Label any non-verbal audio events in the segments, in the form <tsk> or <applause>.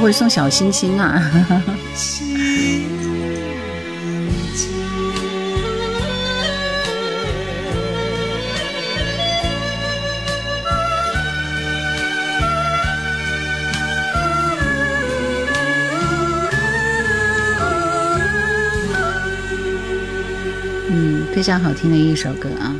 会送小心心啊！嗯，非常好听的一首歌啊。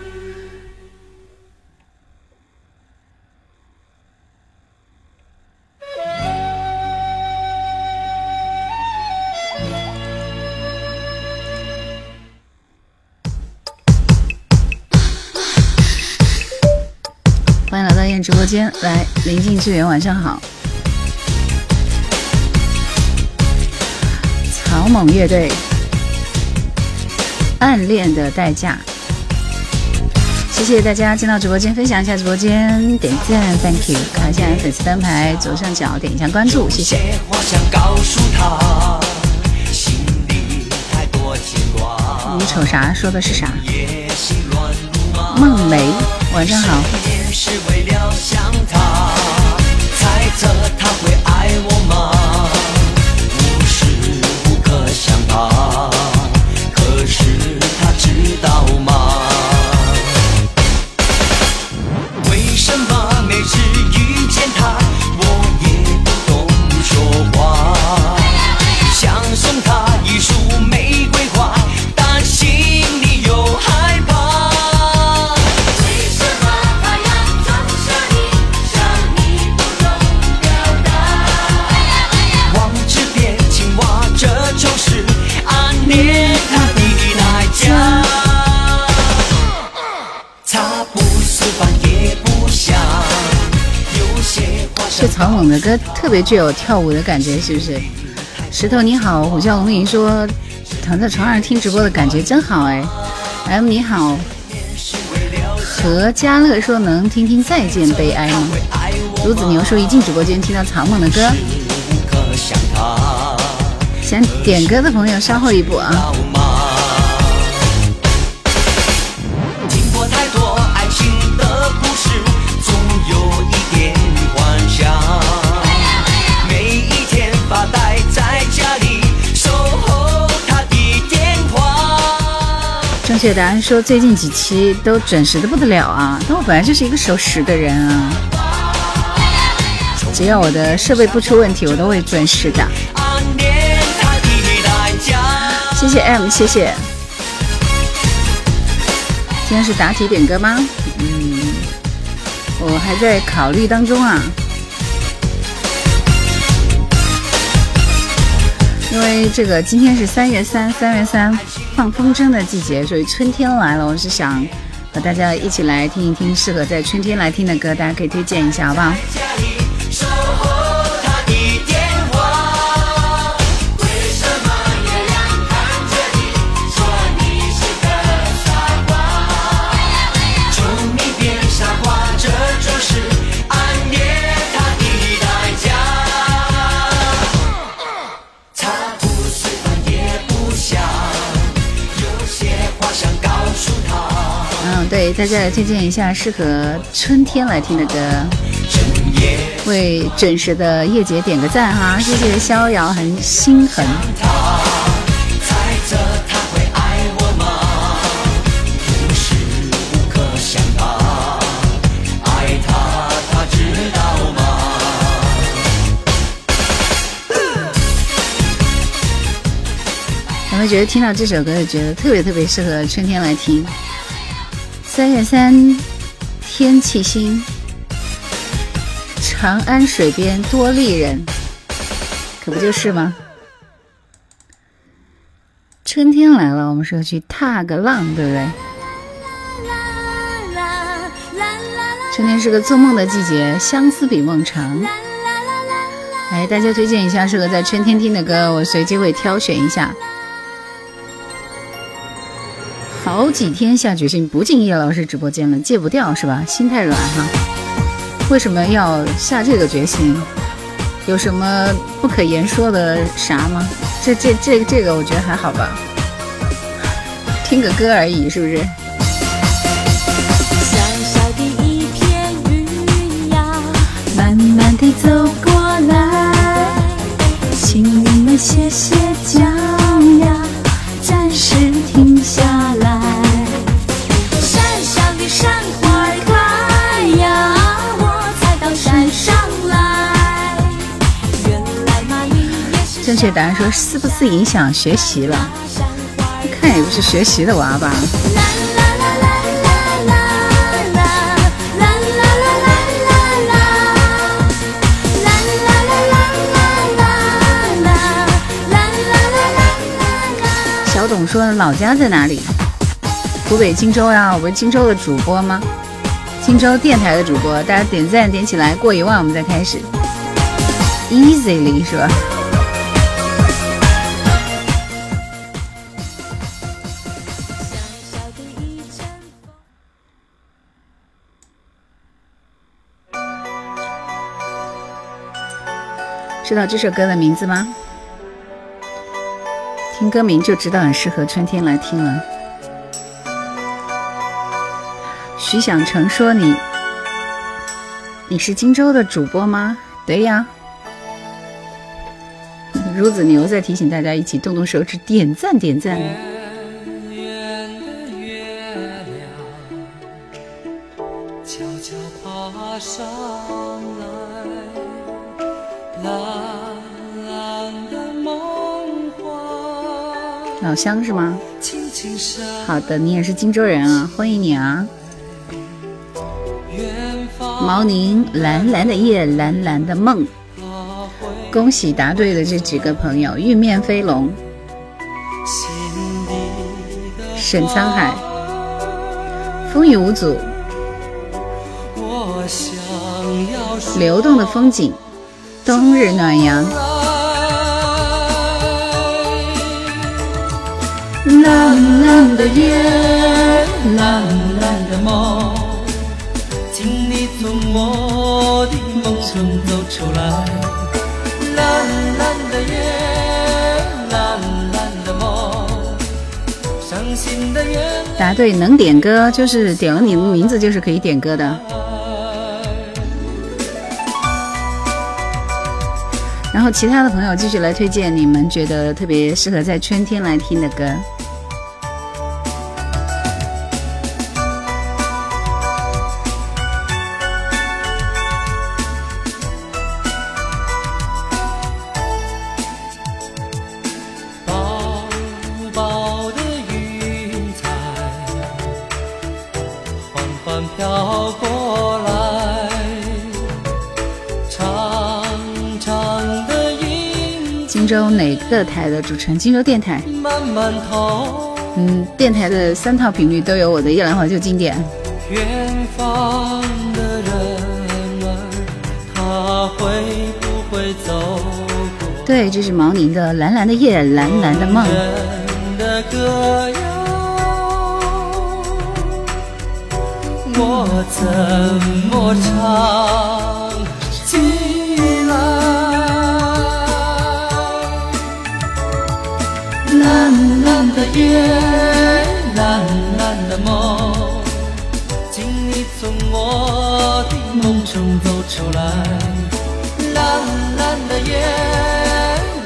临近支援，晚上好。草蜢乐队，《暗恋的代价》。谢谢大家进到直播间，分享一下直播间，点赞，Thank you，看一下粉丝灯牌左上角点一下关注，谢谢。你瞅啥？说的是啥？梦梅，晚上好。着他会爱我吗？的歌特别具有跳舞的感觉，是不是？石头你好，虎啸龙吟说躺在床上听直播的感觉真好哎。M 你好，何家乐说能听听再见悲哀吗？卢子牛说一进直播间听到草蜢的歌，想点歌的朋友稍后一步啊。正确答案说最近几期都准时的不得了啊！但我本来就是一个守时的人啊，只要我的设备不出问题，我都会准时的。谢谢 M，谢谢。今天是答题点歌吗？嗯，我还在考虑当中啊。因为这个今天是三月三，三月三放风筝的季节，所以春天来了。我是想和大家一起来听一听适合在春天来听的歌，大家可以推荐一下，好不好？给大家来推荐一下适合春天来听的歌，为准时的叶姐点个赞哈，谢谢逍遥很心痕。有没有觉得听到这首歌就觉得特别特别适合春天来听？三月三，天气新。长安水边多丽人，可不就是吗？春天来了，我们是要去踏个浪，对不对？春天是个做梦的季节，相思比梦长。来，大家推荐一下适合在春天听的歌，我随机会挑选一下。好几天下决心不进叶老师直播间了，戒不掉是吧？心太软哈。为什么要下这个决心？有什么不可言说的啥吗？这这这这个我觉得还好吧，听个歌而已，是不是？小小的一片云呀，慢慢地走过来。歇歇脚呀，这。答案说是不是影响学习了？看也不是学习的娃吧。总说老家在哪里？湖北荆州呀，我不是荆州的主播吗？荆州电台的主播，大家点赞点起来，过一万我们再开始，easily 是吧？知道这首歌的名字吗？听歌名就知道很适合春天来听了。徐想成说：“你，你是荆州的主播吗？”对呀。孺子牛在提醒大家一起动动手指点赞点赞。老乡是吗？好的，你也是荆州人啊，欢迎你啊！毛宁，蓝蓝的夜，蓝蓝的梦。恭喜答对的这几个朋友：玉面飞龙、沈沧海、风雨无阻、流动的风景、冬日暖阳。蓝蓝的夜，蓝蓝的梦，请你从我的梦中走出来。蓝蓝的夜，蓝蓝的梦，伤心的眼答对，能点歌就是点了你的名字就是可以点歌的。然后其他的朋友继续来推荐你们觉得特别适合在春天来听的歌。哪个台的主持人？荆州电台。嗯，电台的三套频率都有我的《夜兰怀旧》经典。对，这是毛宁的《蓝蓝的夜，蓝蓝的梦》。我怎么唱蓝蓝的夜，蓝蓝的梦，请你从我的梦中走出来。蓝蓝的夜，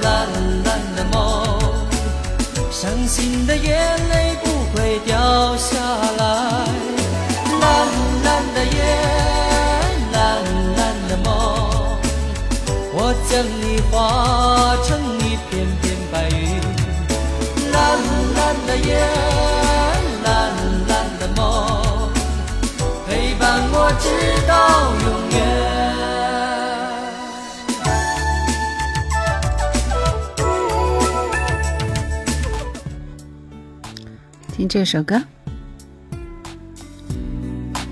蓝蓝的梦，伤心的眼泪不会掉下来。蓝蓝的夜，蓝蓝的梦，我将你化成的夜，蓝蓝的梦，陪伴我直到永远。听这首歌，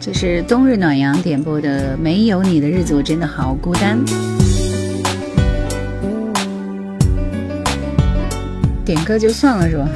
这是冬日暖阳点播的《没有你的日子，我真的好孤单》。点歌就算了是吧？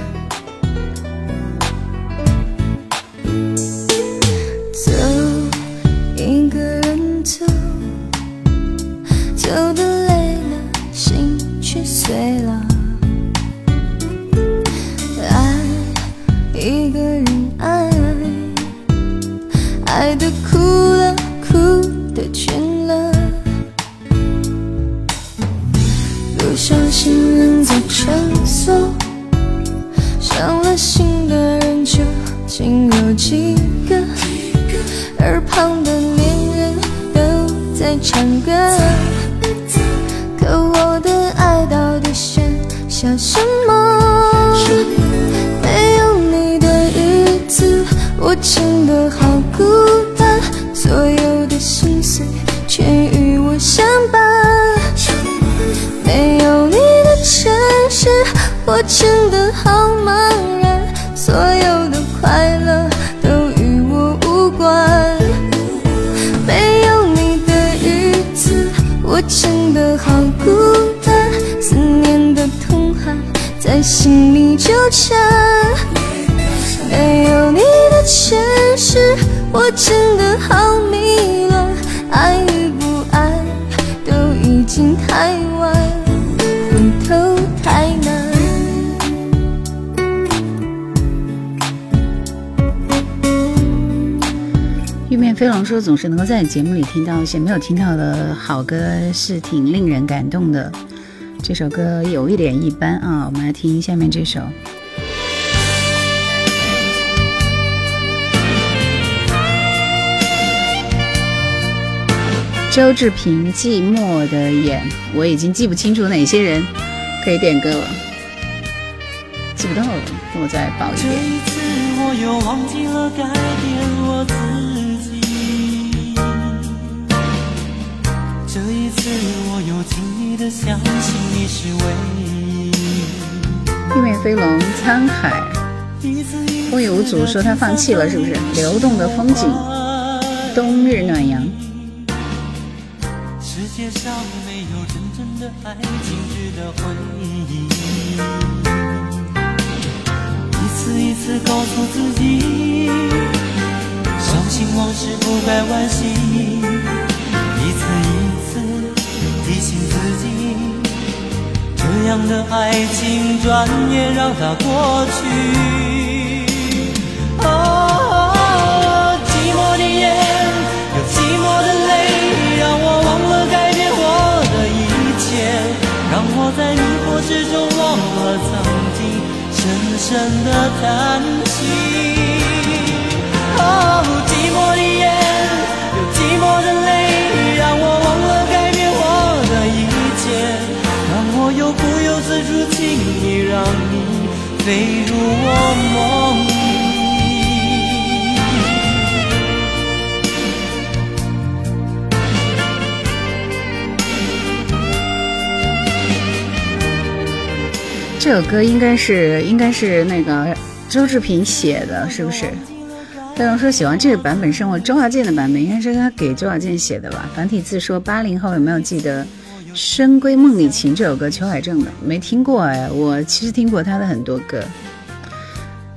飞龙说：“总是能够在节目里听到一些没有听到的好歌，是挺令人感动的。”这首歌有一点一般啊，我们来听下面这首。周志平《寂寞的眼》，我已经记不清楚哪些人可以点歌了，记不到了，我再报一遍。这一次我又忘记了改这一次我的相信你是唯一。玉面飞龙，沧海，风雨无阻说他放弃了，是不是？流动的风景，冬日暖阳。世界上没有真正的爱情值得回忆。一次一次告诉自己，伤心往事不该惋惜。一次一次提醒自己，这样的爱情转眼让它过去。哦，寂寞的夜，有寂寞的泪，让我忘了改变我的一切，让我在迷惑之中忘了曾经深深的叹息。哦，寂寞的夜，有寂寞的泪，让我忘了一切，让我又不由自主轻易让你飞入我梦里。这首歌应该是应该是那个周志平写的，是不是？飞龙说喜欢这个版本，是我周华健的版本，应该是他给周华健写的吧？繁体字说八零后有没有记得《深闺梦里情》这首歌？裘海正的没听过哎，我其实听过他的很多歌。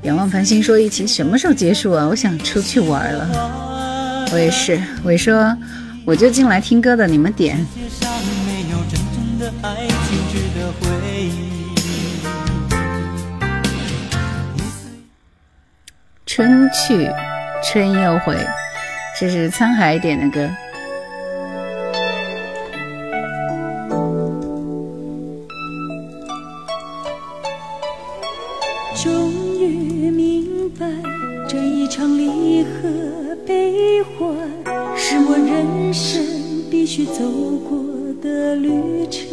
仰望繁星说疫情什么时候结束啊？我想出去玩了。我也是，我说我就进来听歌的，你们点。春去春又回，这是沧海点的歌。终于明白，这一场离合悲欢，是我人生必须走过的旅程。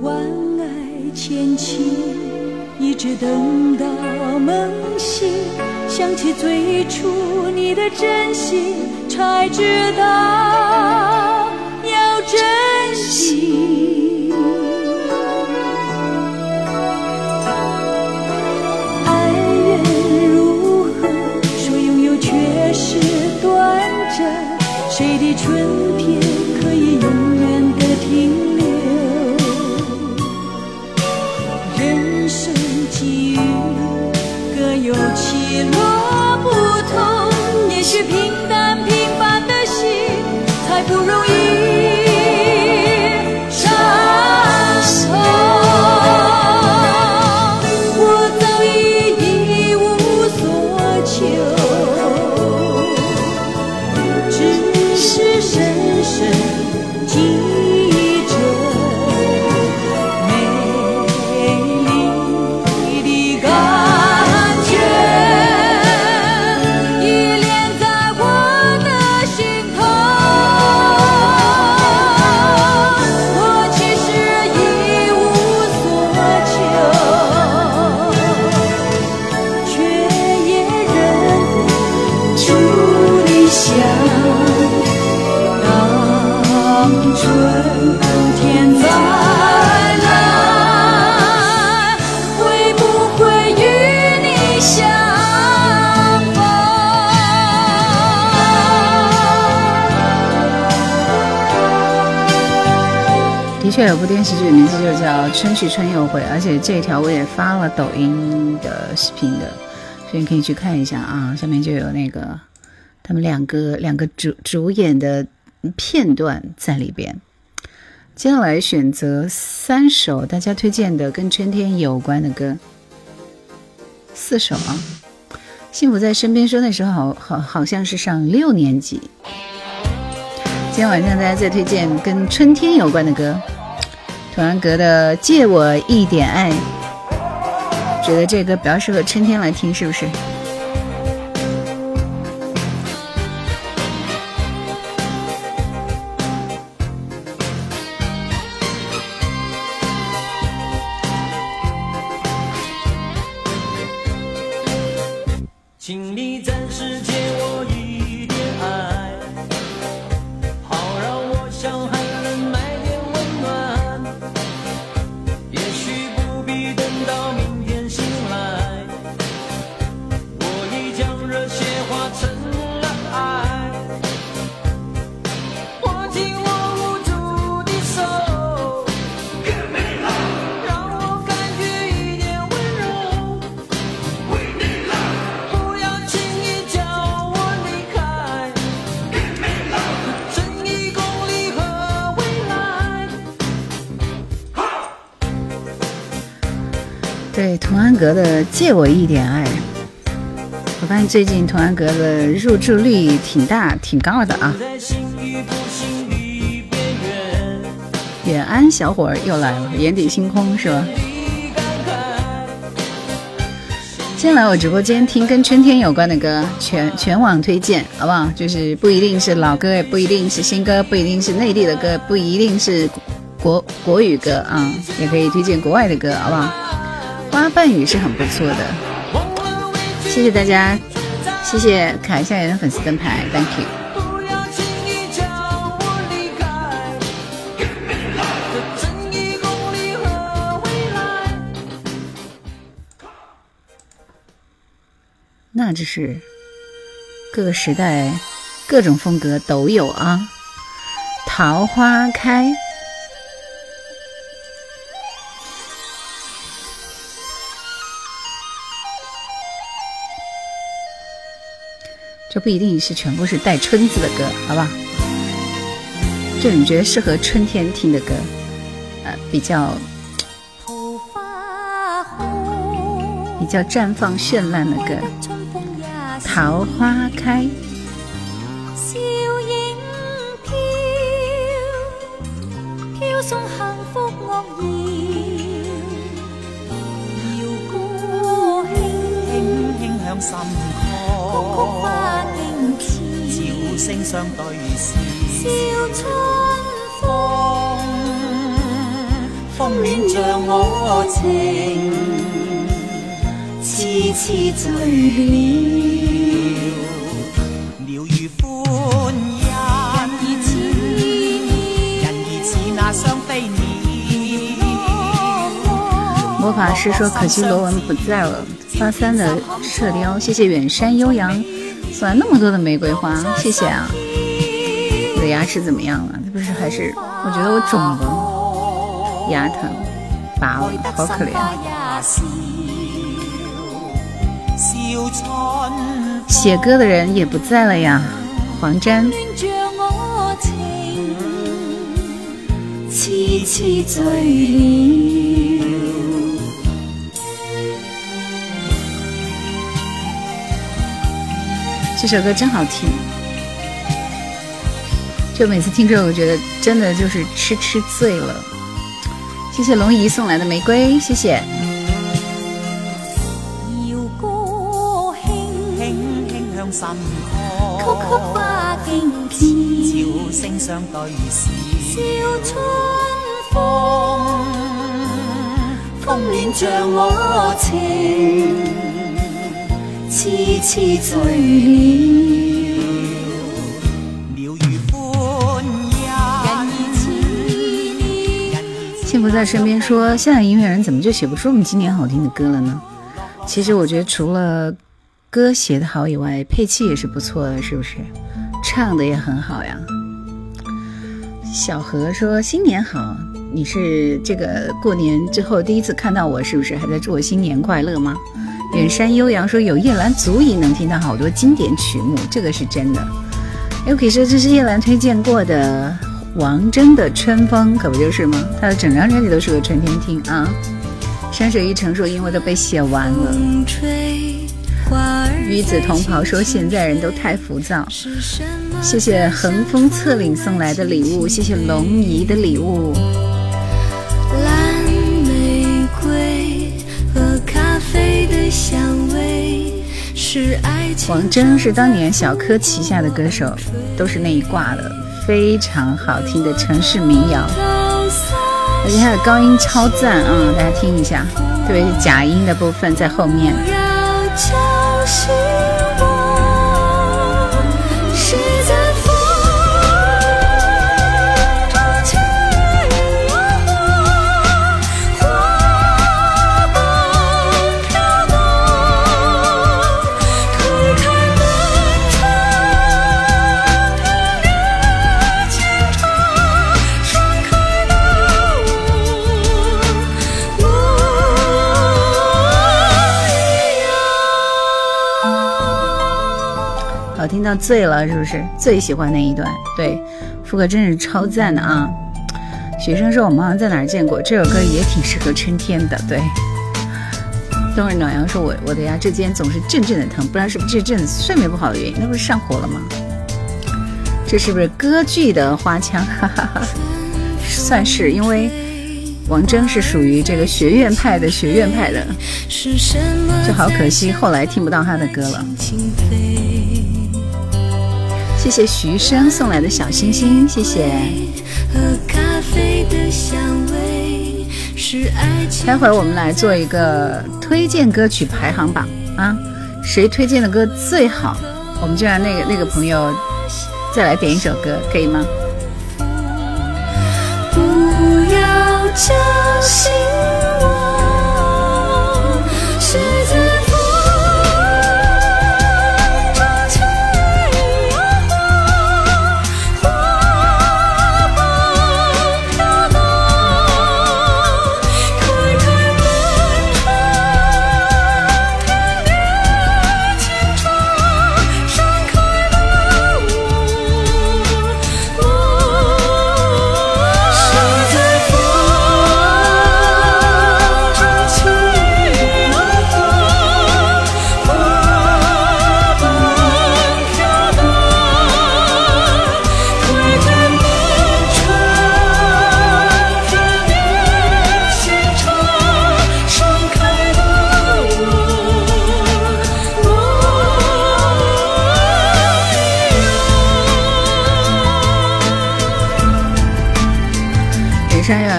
万爱千情，一直等到梦醒，想起最初你的真心，才知道要珍惜。同，也许部电视剧，名字就叫《春去春又回》，而且这一条我也发了抖音的视频的，所以你可以去看一下啊。下面就有那个他们两个两个主主演的片段在里边。接下来选择三首大家推荐的跟春天有关的歌，四首啊。幸福在身边说那时候好好好像是上六年级。今天晚上大家再推荐跟春天有关的歌，童安格的《借我一点爱》，觉得这歌比较适合春天来听，是不是？请你暂时借我。一格的借我一点爱，我发现最近童安格的入住率挺大、挺高的啊。远安小伙儿又来了，眼底星空是吧？先来我直播间听跟春天有关的歌，全全网推荐，好不好？就是不一定是老歌，也不一定是新歌，不一定是内地的歌，不一定是国国语歌啊，也可以推荐国外的歌，好不好？花瓣雨是很不错的，谢谢大家，谢谢卡下人的粉丝灯牌，Thank you。那这是各个时代、各种风格都有啊，桃花开。这不一定是全部是带“春”字的歌，好不好？就你觉得适合春天听的歌，呃，比较比较绽放绚烂的歌，《桃花开》。声相对笑春风，风恋像我情，痴痴醉了。魔法师说：“可惜罗文不在了。”八三的射雕，谢谢远山悠扬。送来那么多的玫瑰花，谢谢啊！你的牙齿怎么样了？这不是还是？我觉得我肿了，牙疼，拔了，好可怜。写歌的人也不在了呀，黄沾。这首歌真好听，就每次听这首，我觉得真的就是痴痴醉了。谢谢龙姨送来的玫瑰，谢谢。摇歌轻轻轻向心窝，曲曲花径似，笑声相对笑春风，风恋像我情。凄凄醉了，鸟语欢幸福在身边说：“现在音乐人怎么就写不出我们今年好听的歌了呢？”其实我觉得，除了歌写的好以外，配器也是不错的，是不是？唱的也很好呀。小何说：“新年好，你是这个过年之后第一次看到我，是不是还在祝我新年快乐吗？远山悠扬说有叶兰足以能听到好多经典曲目，这个是真的。又可以说这是叶兰推荐过的王铮的《春风》，可不就是吗？他的整张专辑都适合春天听啊。山水一程说因为都被写完了。与子同袍说现在人都太浮躁。谢谢横风侧岭送来的礼物，谢谢龙姨的礼物。王铮是当年小柯旗下的歌手，都是那一挂的，非常好听的城市民谣。而且他的高音超赞啊，大家听一下，特别是假音的部分在后面。听到醉了，是不是？最喜欢那一段，对，副歌真是超赞的啊！学生说我们好像在哪儿见过，这首歌也挺适合春天的，对。冬日暖阳说我我的牙这间总是阵阵的疼，不知道是不是这阵子睡眠不好的原因，那不是上火了吗？这是不是歌剧的花腔？哈哈哈，算是，因为王铮是属于这个学院派的，学院派的，是什么就好可惜，后来听不到他的歌了。谢谢徐生送来的小星星，谢谢。和咖啡的香味是爱情。待会儿我们来做一个推荐歌曲排行榜啊，谁推荐的歌最好，我们就让那个那个朋友再来点一首歌，可以吗？不要叫醒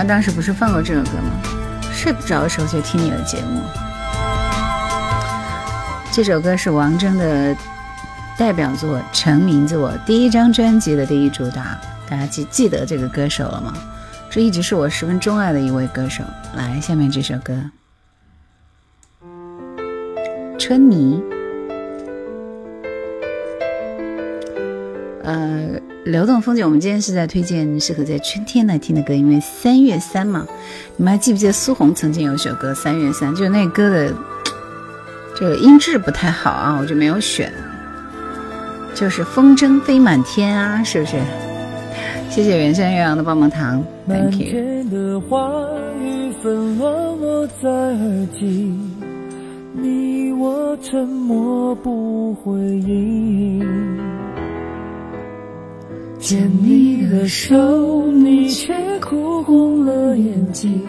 当时不是放过这首歌吗？睡不着的时候就听你的节目。这首歌是王铮的代表作、成名作，第一张专辑的第一主打。大家记记得这个歌手了吗？这一直是我十分钟爱的一位歌手。来，下面这首歌《春泥》。呃，流动风景，我们今天是在推荐适合在春天来听的歌，因为三月三嘛。你们还记不记得苏红曾经有一首歌《三月三》，就是那歌的这个 <tsk> 音质不太好啊，我就没有选。就是风筝飞满天啊，是不是？谢谢远山岳阳的棒棒糖，Thank you。的花雨纷乱落在耳际，你我沉默不回应。牵你的手，你却哭红了眼睛。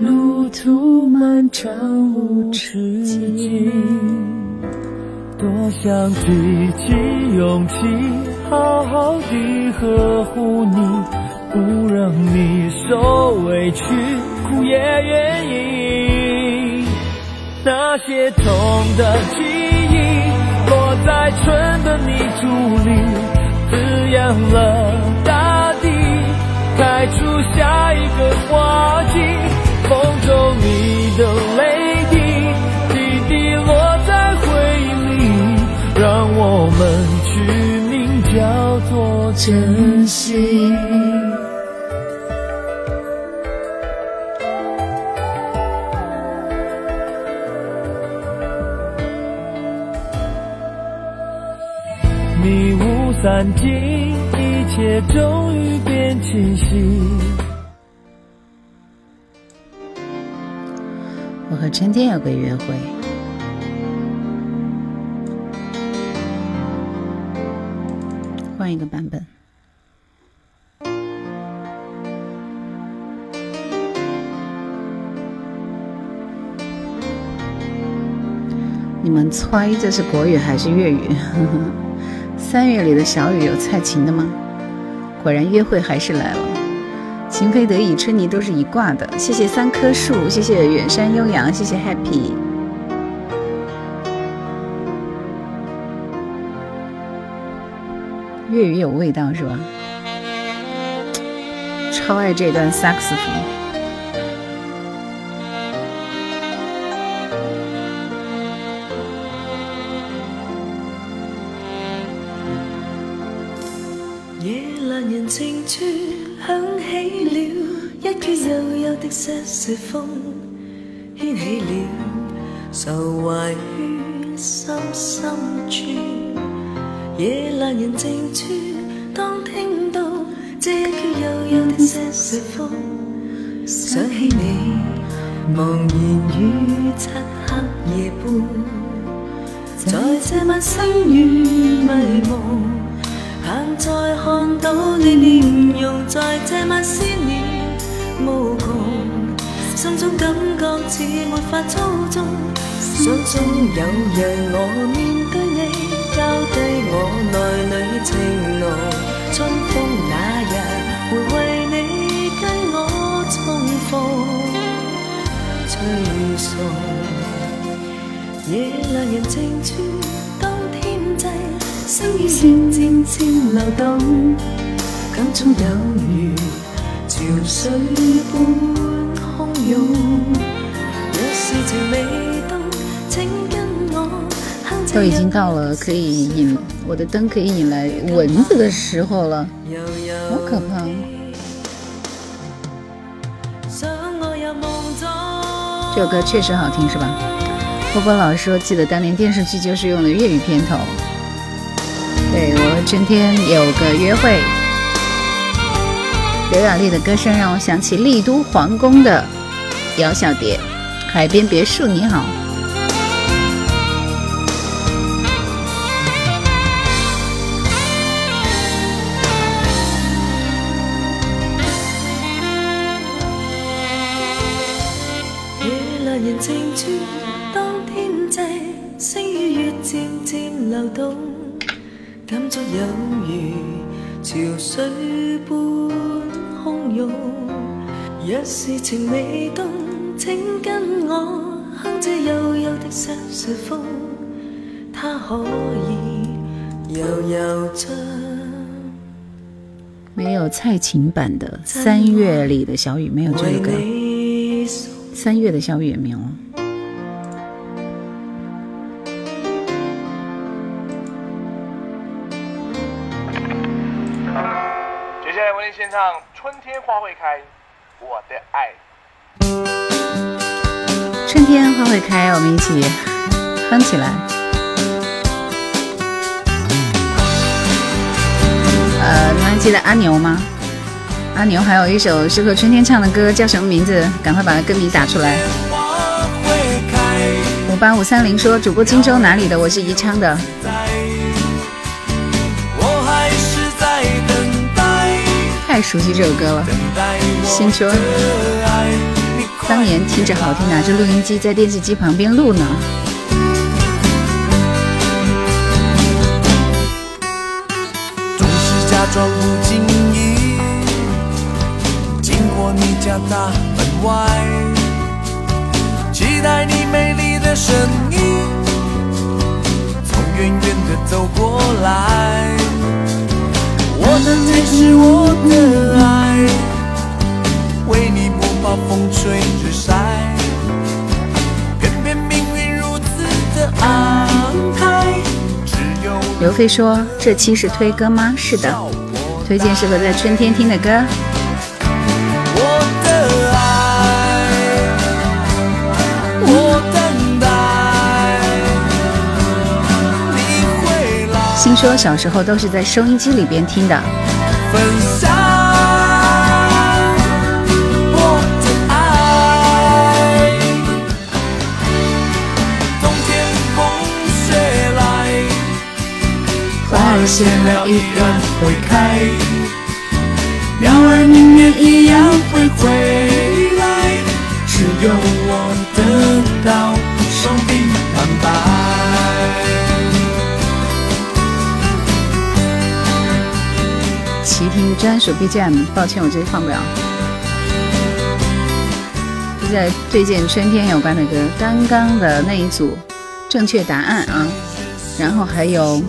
路途漫长无止境，多想提起勇气，好好地呵护你，不让你受委屈，哭也愿意。那些痛的记忆，落在春的泥土里，滋养了大地，开出下一个花季。风中你的泪滴，滴滴落在回忆里，让我们取名叫做珍惜。散尽，一切终于变清晰。我和春天有个约会。换一个版本。你们猜这是国语还是粤语？三月里的小雨有蔡琴的吗？果然约会还是来了。情非得已，春泥都是一挂的。谢谢三棵树，谢谢远山悠扬，谢谢 Happy。粤语有味道是吧？超爱这段萨克斯风。处响起了一阙幽幽的些些风，掀起了愁怀于心深处。夜阑人静处，当听到这一阙幽幽的些些风，想起你茫然于漆黑夜半，在这晚星雨迷蒙，但再看到你面容，在这晚思念。无穷，心中感觉似没法操纵，想中有日我面对你，交低我内里情浓。春风那日会为你跟我重逢，吹送。夜阑人静处，当天际，星与星渐渐流动，感中有如。都已经到了可以引我的灯可以引来蚊子的时候了，好可怕！这首歌确实好听，是吧？波波老师说，记得当年电视剧就是用的粤语片头。对我今天有个约会。刘雅丽的歌声让我想起丽都皇宫的姚小蝶，海边别墅你好。是情未冻，请跟我哼这悠悠的相随风，它可以悠悠唱。没有蔡琴版的《三月里的小雨》，没有这个歌，《三月的小雨》也没有。接下来为您献唱。春天花会开，我的爱。春天花会开，我们一起哼起来。呃，你还记得阿牛吗？阿牛还有一首适合春天唱的歌，叫什么名字？赶快把歌名打出来。五八五三零说：“主播荆州哪里的？我是宜昌的。”太熟悉这首歌了，先说，当年听着好听，拿着录音机在电视机旁边录呢。总是假装不经意，经过你家大门外，期待你美丽的身影，从远远的走过来。我的泪是我的爱，为你不怕风吹日晒，偏偏命运如此的安排。刘飞说：“这期是推歌吗？是的，推荐适合在春天听的歌。”心说小时候都是在收音机里边听的。分享我的爱。冬天风雪来，花儿谢了依然会开，鸟儿明年一样会回来，只有我得到双臂坦白。齐听专属 BGM，抱歉，我这里放不了。就在推荐春天有关的歌，刚刚的那一组正确答案啊，然后还有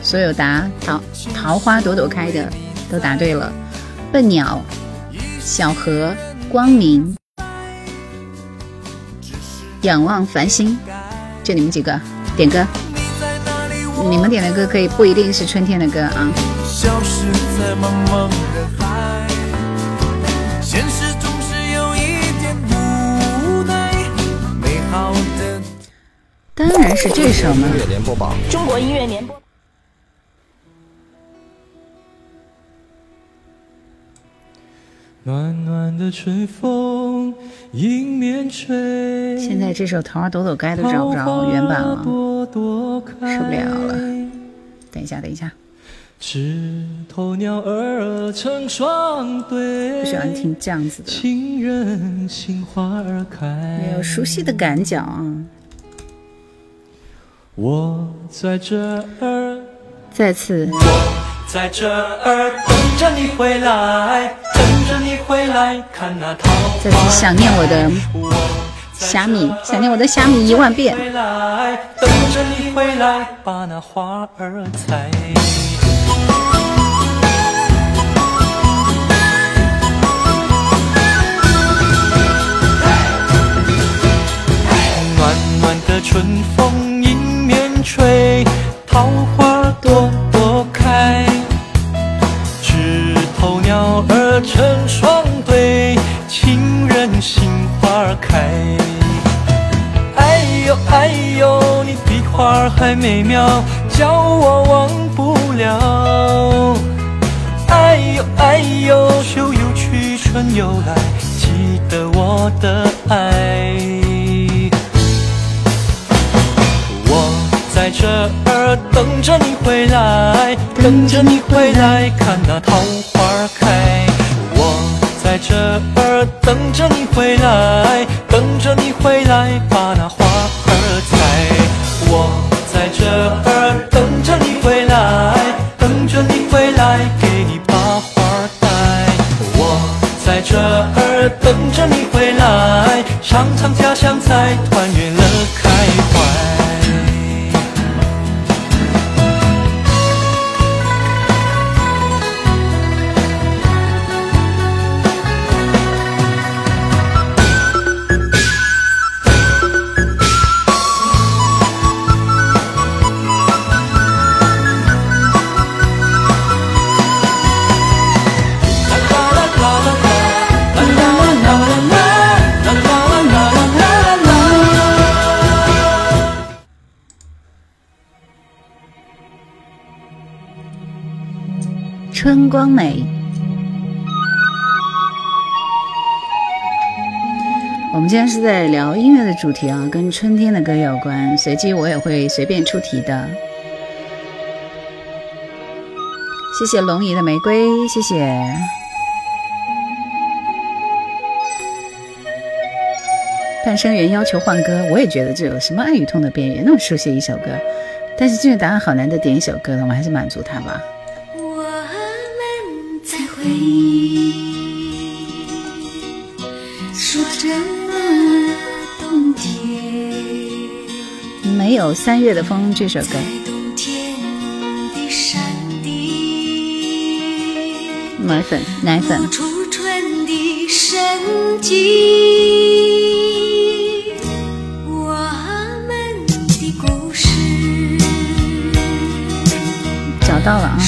所有答桃桃花朵朵开的都答对了，笨鸟、小河、光明、仰望繁星，就你们几个点歌。你们点的歌可以不一定是春天的歌啊。消失在茫茫人海，现实总是有一点无奈。美好的当然是这首嘛。音乐联播榜，中国音乐联播。暖暖的春风迎面吹。现在这首《桃花朵朵开》都找不着原版了，受不了了。等一下，等一下，枝头鸟儿成双对，不喜欢听这样子的，情人心花儿开。没有熟悉的感脚啊。我在这儿，再次，在这儿等着你回来，等着你回来看那桃花。再次想念我的虾米，想念我的虾米一万遍。等着你回来，把那花儿采。的春风迎面吹，桃花朵朵开，枝头鸟儿成双对，情人心花开。哎呦哎呦，你比花儿还美妙，叫我忘不了。哎呦哎呦，秋又去春又来，记得我的爱。在这儿等着你回来，等着你回来看那桃花开。我在这儿等着你回来，等着你回来把那花儿采。我在这儿等着你回来，等着你回来给你把花儿戴。我在这儿等着你回来，尝尝家乡菜，美。我们今天是在聊音乐的主题啊，跟春天的歌有关。随机我也会随便出题的。谢谢龙姨的玫瑰，谢谢。半生缘要求换歌，我也觉得这有什么爱与痛的边缘，那么熟悉一首歌，但是这个答案好难得点一首歌的，我们还是满足他吧。没有三月的风这首歌奶粉奶粉付，出春的生机。到了啊！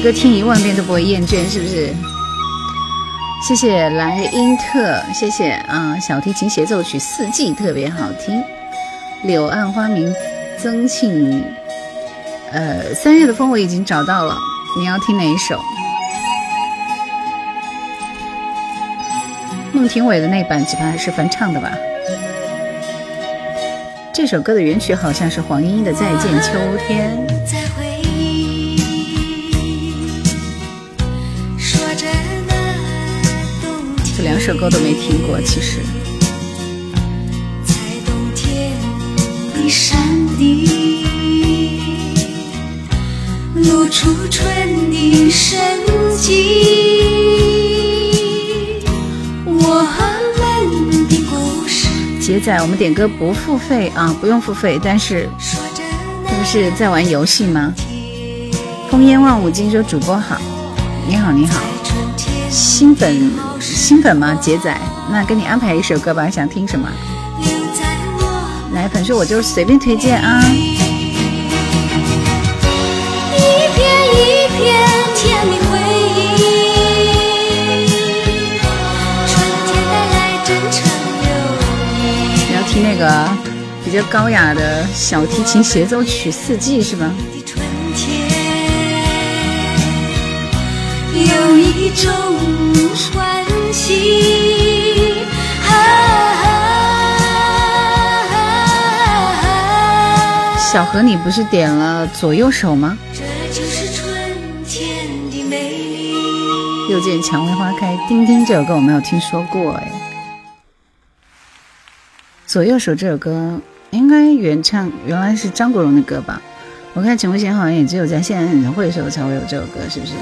歌听一万遍都不会厌倦，是不是？谢谢莱茵特，谢谢啊！小提琴协奏曲《四季》特别好听，《柳暗花明》曾庆，呃，三月的风我已经找到了，你要听哪一首？孟庭苇的那版，只怕还是翻唱的吧？这首歌的原曲好像是黄莺莺的《再见秋天》。两首歌都没听过，其实。在冬天的山顶，露出春的生机。我们的故事。杰仔，我们点歌不付费啊，不用付费，但是这不是在玩游戏吗？风烟望五金说主播好，你好你好，新粉新粉吗？杰仔，那给你安排一首歌吧，想听什么？来，粉叔我就随便推荐啊。一片一片甜蜜回忆，春天带来真诚。你要听那个比较高雅的小提琴协奏曲《四季》是吗？春天，有一种小何，你不是点了左右手吗？这就是春天的美丽。又见蔷薇花开，丁丁这首歌我没有听说过哎。左右手这首歌应该原唱原来是张国荣的歌吧？我看陈慧娴好像也只有在现场演唱会的时候才会有这首歌，是不是？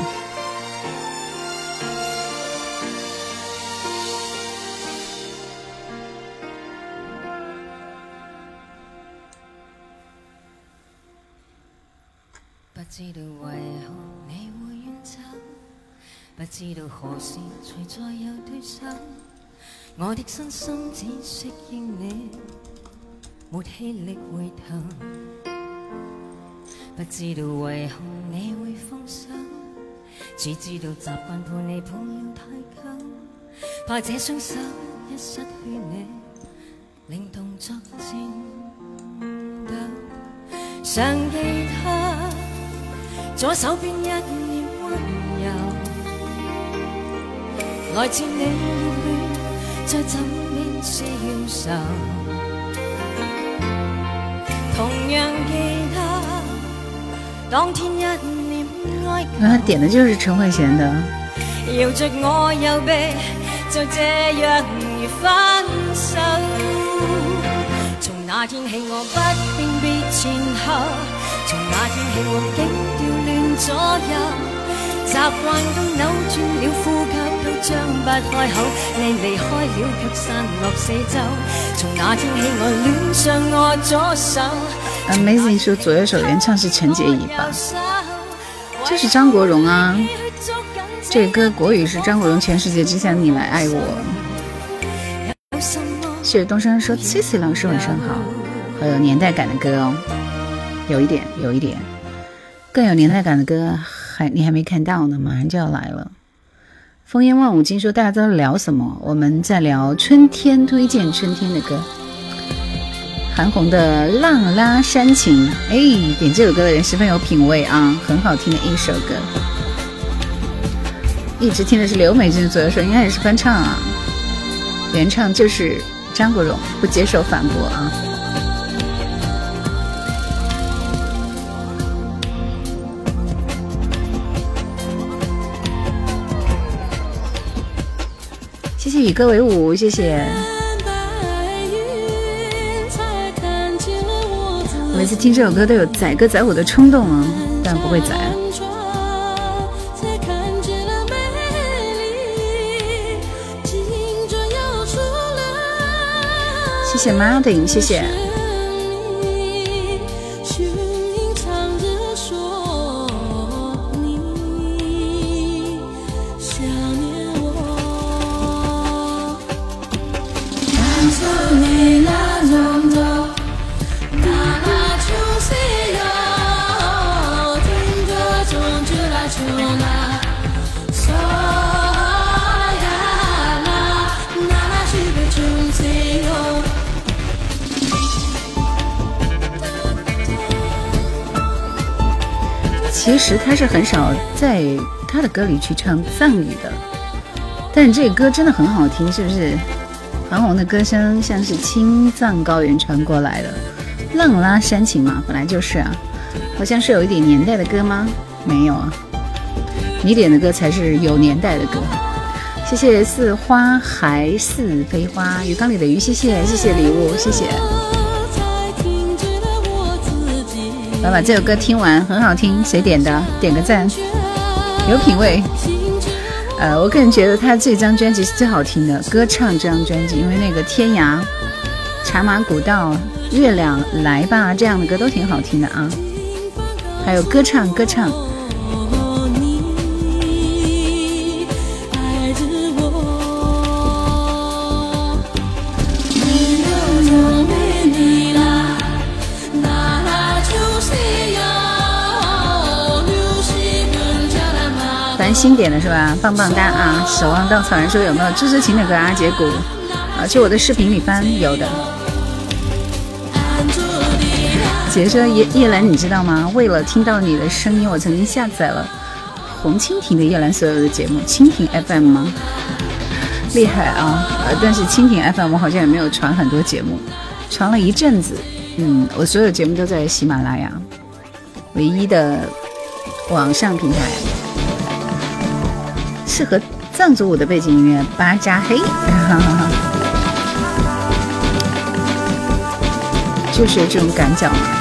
何時才再有對手。我的身心只適應你，沒氣力回頭。不知道為何你會放手，只知道習慣陪你抱擁太久，怕這雙手一失去你，令動作颤抖。想記他。左手邊一臉溫柔，來自你熱戀，在枕邊消愁。同樣記得當天一念哀那他點的就是陳慧嫻的。搖着我右臂，就這樣如分手。從那天起我不辨別前後，從那天起我竟調亂左右，習慣都扭轉了，呼吸都張不開口。你離開了卻散落四周，從那天起我戀上我左手。Amazing 說左右手原唱是陳潔儀吧？這是張國榮啊，這個歌國語是張國榮《全世界只想你來愛我》。謝東山說：“Cici 老師晚上好，好有年代感的歌哦，有一點，有一點，更有年代感的歌还你还没看到呢，马上就要来了。”风烟万五金说：“大家都在聊什么？我们在聊春天，推荐春天的歌。”韩红的《浪拉煽情》，哎，点这首歌的人十分有品味啊，很好听的一首歌。一直听的是刘美君的《左右手》，应该也是翻唱啊，原唱就是张国荣，不接受反驳啊。以歌为舞，谢谢。我每次听这首歌都有载歌载舞的冲动啊，但不会载。谢谢 Martin，谢谢。是很少在他的歌里去唱藏语的，但这个歌真的很好听，是不是？韩红的歌声像是青藏高原传过来的，浪拉煽情嘛，本来就是啊。好像是有一点年代的歌吗？没有啊，你点的歌才是有年代的歌。谢谢似花还似飞花，鱼缸里的鱼，谢谢谢谢礼物，谢谢。来把这首歌听完，很好听，谁点的？点个赞，有品味。呃，我个人觉得他这张专辑是最好听的，歌唱这张专辑，因为那个天涯、茶马古道、月亮来吧这样的歌都挺好听的啊。还有歌唱，歌唱。新点的是吧？棒棒哒啊！守望稻草人说有没有支持情的歌啊？结果啊，去我的视频里翻，有的。姐说叶叶兰，你知道吗？为了听到你的声音，我曾经下载了红蜻蜓的叶兰所有的节目。蜻蜓 FM 吗？厉害啊！但是蜻蜓 FM 我好像也没有传很多节目，传了一阵子。嗯，我所有节目都在喜马拉雅，唯一的网上平台，适合藏族舞的背景音乐巴扎黑。<laughs> 就是有这种感觉。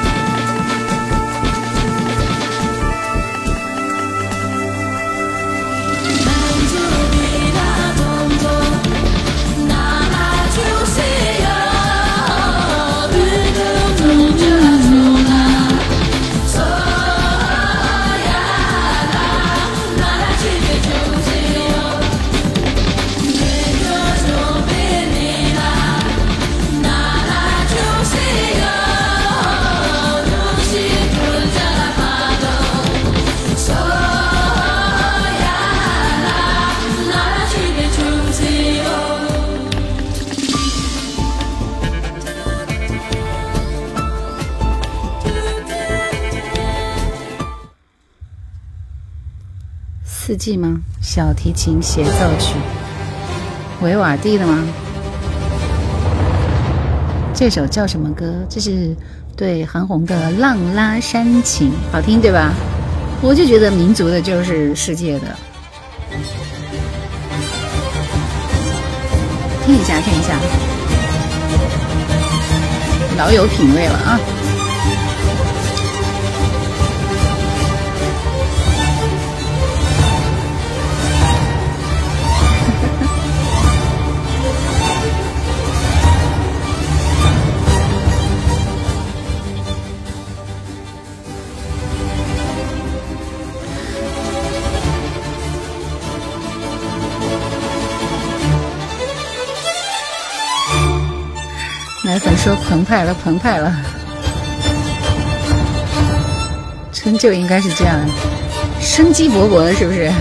记吗？小提琴协奏曲，维瓦蒂的吗？这首叫什么歌？这是对韩红的《浪拉煽情》，好听对吧？我就觉得民族的就是世界的，听一下，听一下，老有品味了啊！澎湃了，澎湃了，春就应该是这样，生机勃勃的，是不是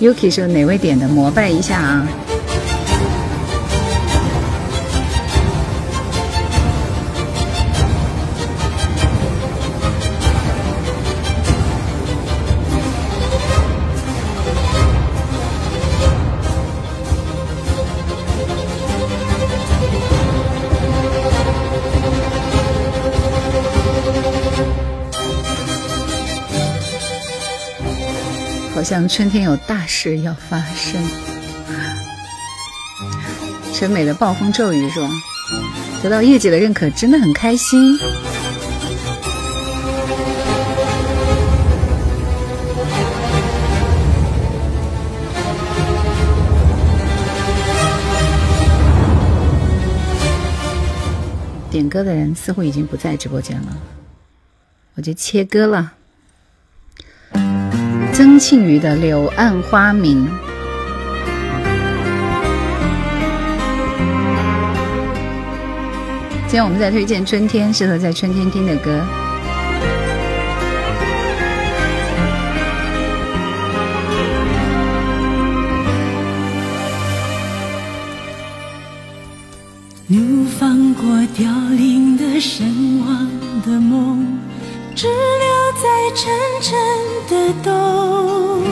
？Yuki 说哪位点的？膜拜一下啊！像春天有大事要发生。陈美的暴风骤雨是吧？得到业界的认可，真的很开心。点歌的人似乎已经不在直播间了，我就切歌了。曾庆瑜的《柳暗花明》。今天我们在推荐春天，适合在春天听的歌。怒放过凋零的、神往的梦，只留在沉沉的冬。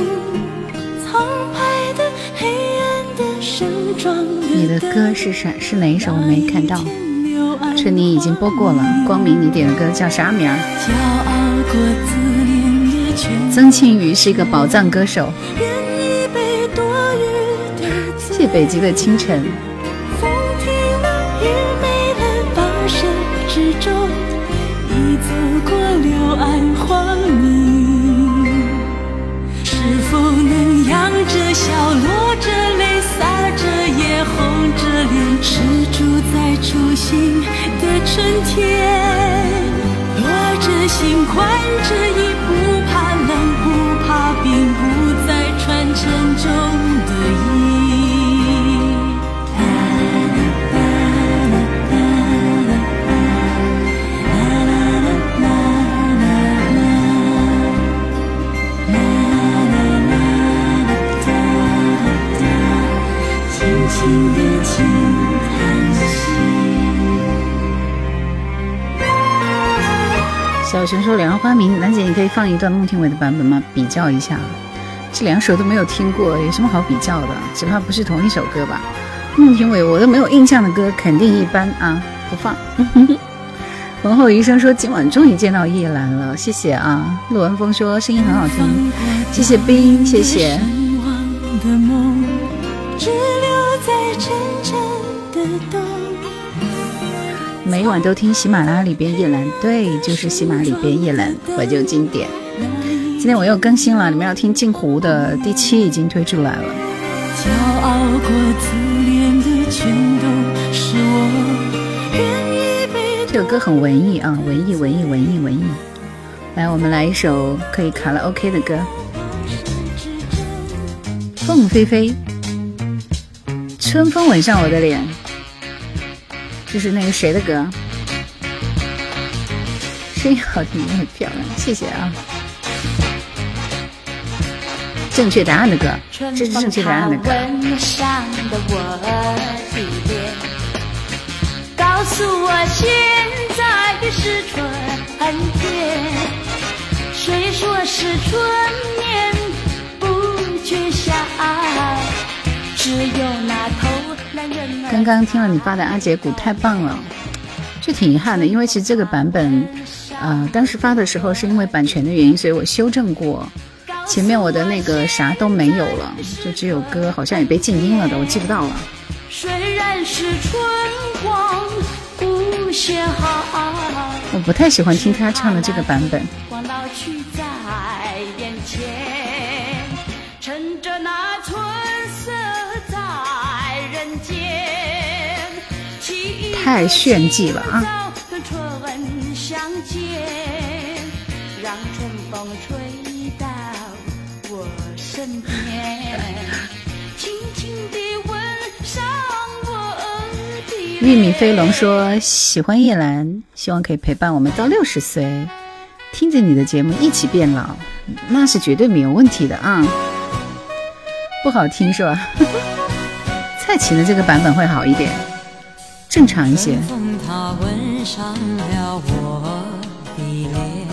苍白的、黑暗的、盛装你的歌是啥？是哪一首？我没看到。春妮已经播过了。光明，你点的歌叫啥名儿？骄傲过自恋的曾庆瑜是一个宝藏歌手。愿意被多余的谢北极的清晨。小熊说：“两岸花明，兰姐，你可以放一段孟庭苇的版本吗？比较一下。这两首都没有听过，有什么好比较的？只怕不是同一首歌吧？孟庭苇我都没有印象的歌，肯定一般啊，不放。皇后余生说：“今晚终于见到叶兰了，谢谢啊。”陆文峰说：“声音很好听，谢谢冰，谢谢。只留在沉沉的冬。每晚都听喜马拉雅里边叶兰，对，就是喜马里边叶兰怀旧经典。今天我又更新了，你们要听镜湖的第七已经推出来了。骄傲过自恋的全都是我，愿意被这首歌很文艺啊，文艺文艺文艺文艺。来，我们来一首可以卡拉 OK 的歌，《凤飞飞》，春风吻上我的脸，这是那个谁的歌？声音好听，也很漂亮，谢谢啊。正确答案的歌，这是正确答案的歌。吻上的我的脸，告诉我现在是春天。谁说是春天不觉晓？刚刚听了你发的阿杰鼓，太棒了，就挺遗憾的，因为其实这个版本，呃，当时发的时候是因为版权的原因，所以我修正过，前面我的那个啥都没有了，就只有歌好像也被静音了的，我记不到了。虽然是春光无限好，我不太喜欢听他唱的这个版本，太炫技了啊！玉米飞龙说喜欢叶兰，希望可以陪伴我们到六十岁，听着你的节目一起变老，那是绝对没有问题的啊！不好听是吧？<laughs> 蔡琴的这个版本会好一点，正常一些。风它吻上了我的脸，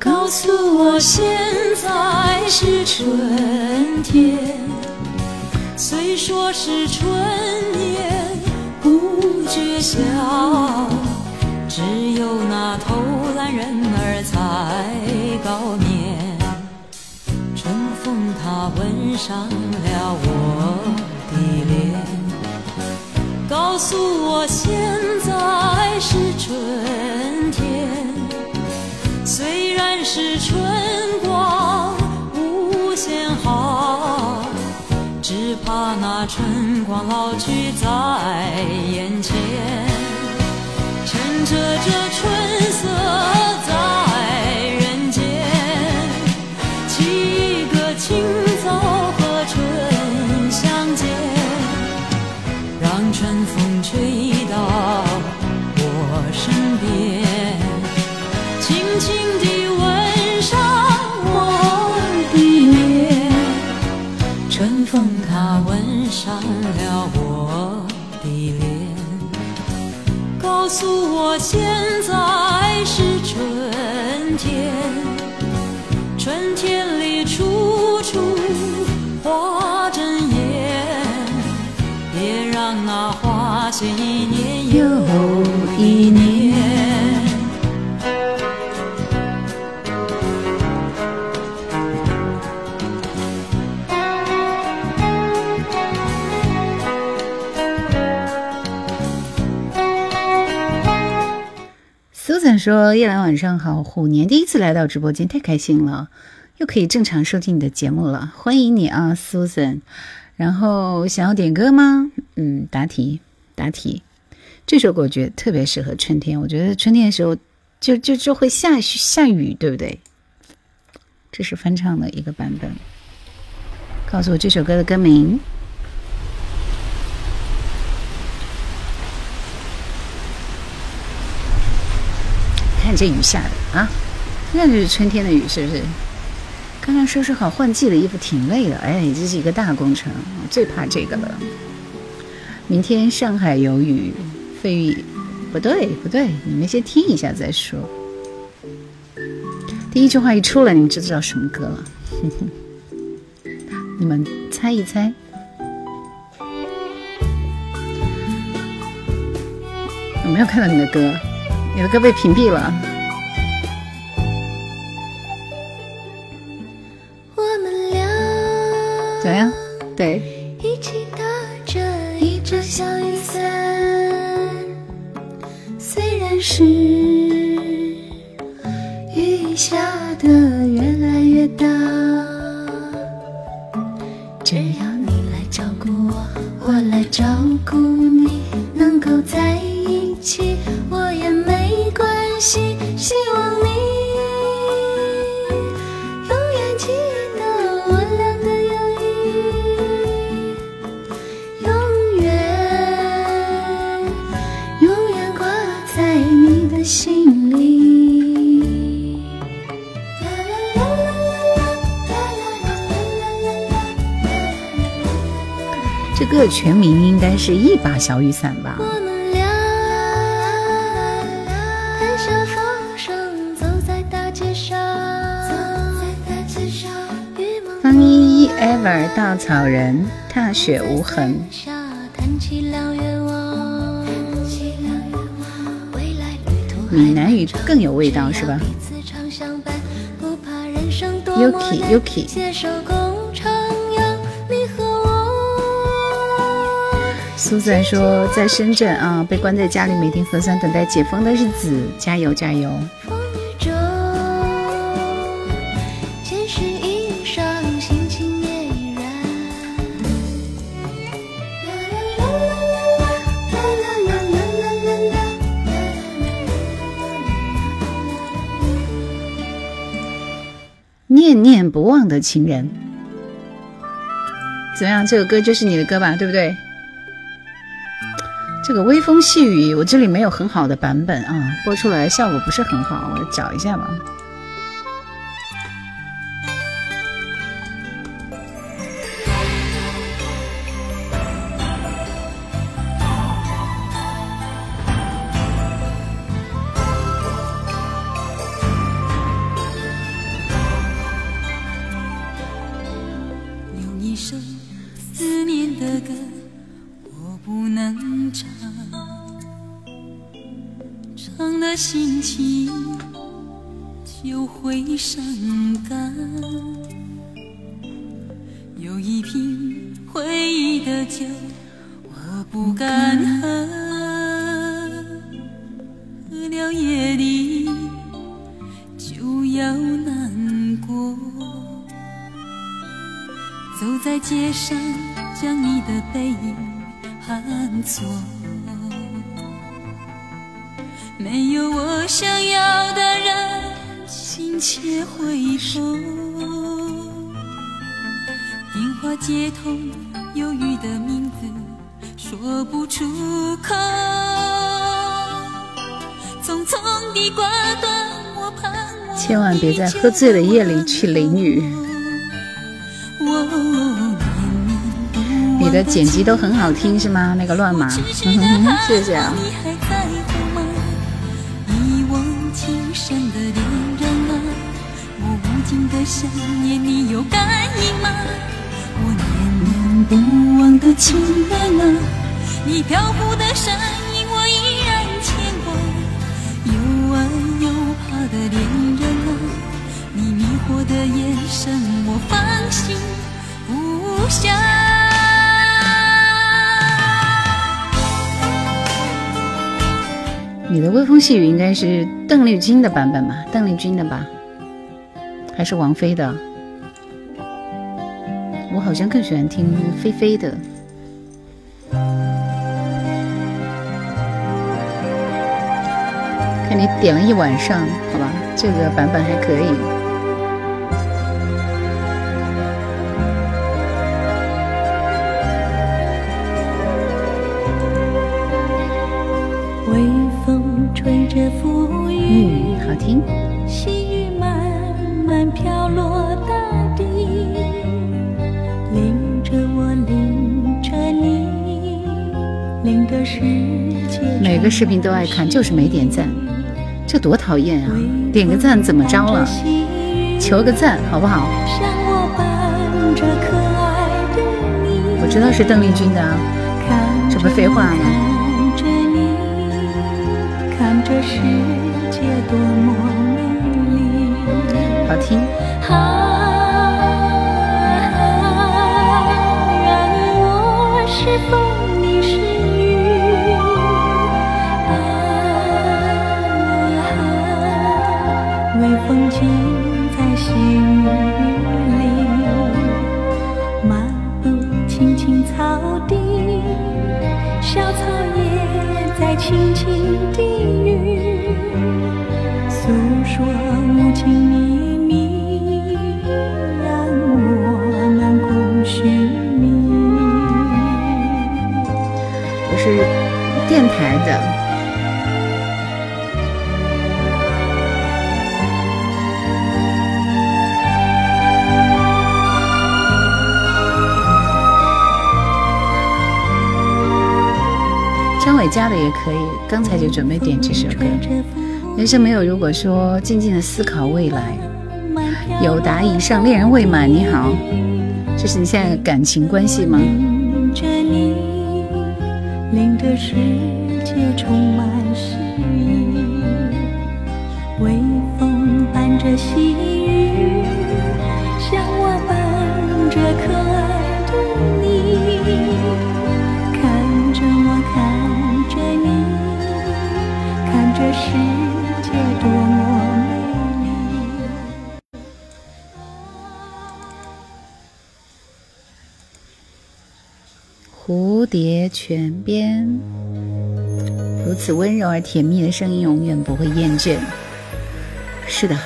告诉我现在是春天。虽说是春天不觉晓，只有那偷懒人儿才高眠。春风它吻上了我的脸。告诉我现在是春天，虽然是春光无限好，只怕那春光老去在眼前。趁着这春色上了我的脸，告诉我现在是春天，春天里处处花争艳，别让那花谢一年又一年。说：“叶兰晚上好，虎年第一次来到直播间，太开心了，又可以正常收听你的节目了，欢迎你啊，，Susan。然后想要点歌吗？嗯，答题，答题。这首歌我觉得特别适合春天，我觉得春天的时候就就就会下下雨，对不对？这是翻唱的一个版本。告诉我这首歌的歌名。”看这雨下的啊，那就是春天的雨，是不是？刚刚收拾好换季的衣服挺累的，哎，这是一个大工程，我最怕这个了。明天上海有雨，费玉，不对不对，你们先听一下再说。第一句话一出来，你们就知道什么歌了。<laughs> 你们猜一猜。我没有看到你的歌。你的歌被屏蔽了。小雨伞吧。方一一 ever 稻草人踏雪无痕。闽南语更有味道是吧？Yuki Yuki。苏珊说在深圳啊，被关在家里，每天核酸等待解封的日子，加油加油。念念不忘的情人，怎么样？这首歌就是你的歌吧，对不对？微风细雨，我这里没有很好的版本啊，播出来效果不是很好，我找一下吧。唱的心情就会伤感。有一瓶回忆的酒，我不敢喝，喝了夜里就要难过。走在街上，将你的背影喊错。没有我想要的人亲切回头，电话接通，犹豫的名字说不出口。匆匆地挂断，我盼望千万别在喝醉的夜里去淋雨。你的剪辑都很好听是吗？那个乱码，<laughs> 谢谢啊，想念，你有感应吗？我念念不忘的情人啊，你飘忽的身影我依然牵挂。又爱又怕的恋人啊，你迷惑的眼神我放心不下。你的微风细雨应该是邓丽君的版本吧？邓丽君的吧，还是王菲的？我好像更喜欢听菲菲的。看你点了一晚上，好吧，这个版本还可以。个视频都爱看，就是没点赞，这多讨厌啊！点个赞怎么着了？求个赞好不好？我知道是邓丽君的，这不废话吗？好听。心在细雨里漫步青青草地小草也在轻轻低也可以，刚才就准备点这首歌。人生没有如果说，静静的思考未来。有答以上，恋人未满，你好，这是你现在的感情关系吗？着细泉边。如此温柔而甜蜜的声音，永远不会厌倦。是的。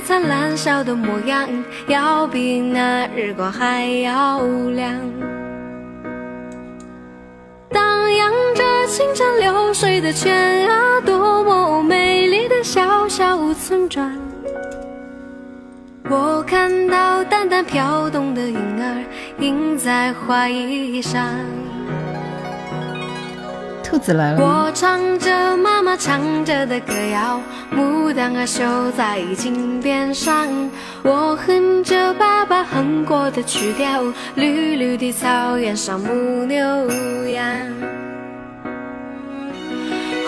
灿烂笑的模样，要比那日光还要亮。荡漾着清澈流水的泉啊，多么美丽的小小村庄。我看到淡淡飘动的云儿，映在花衣上。兔子来了。我唱着妈妈唱着的歌谣，牡丹啊绣在襟边上。我哼着爸爸哼过的曲调，绿绿的草原上牧牛羊。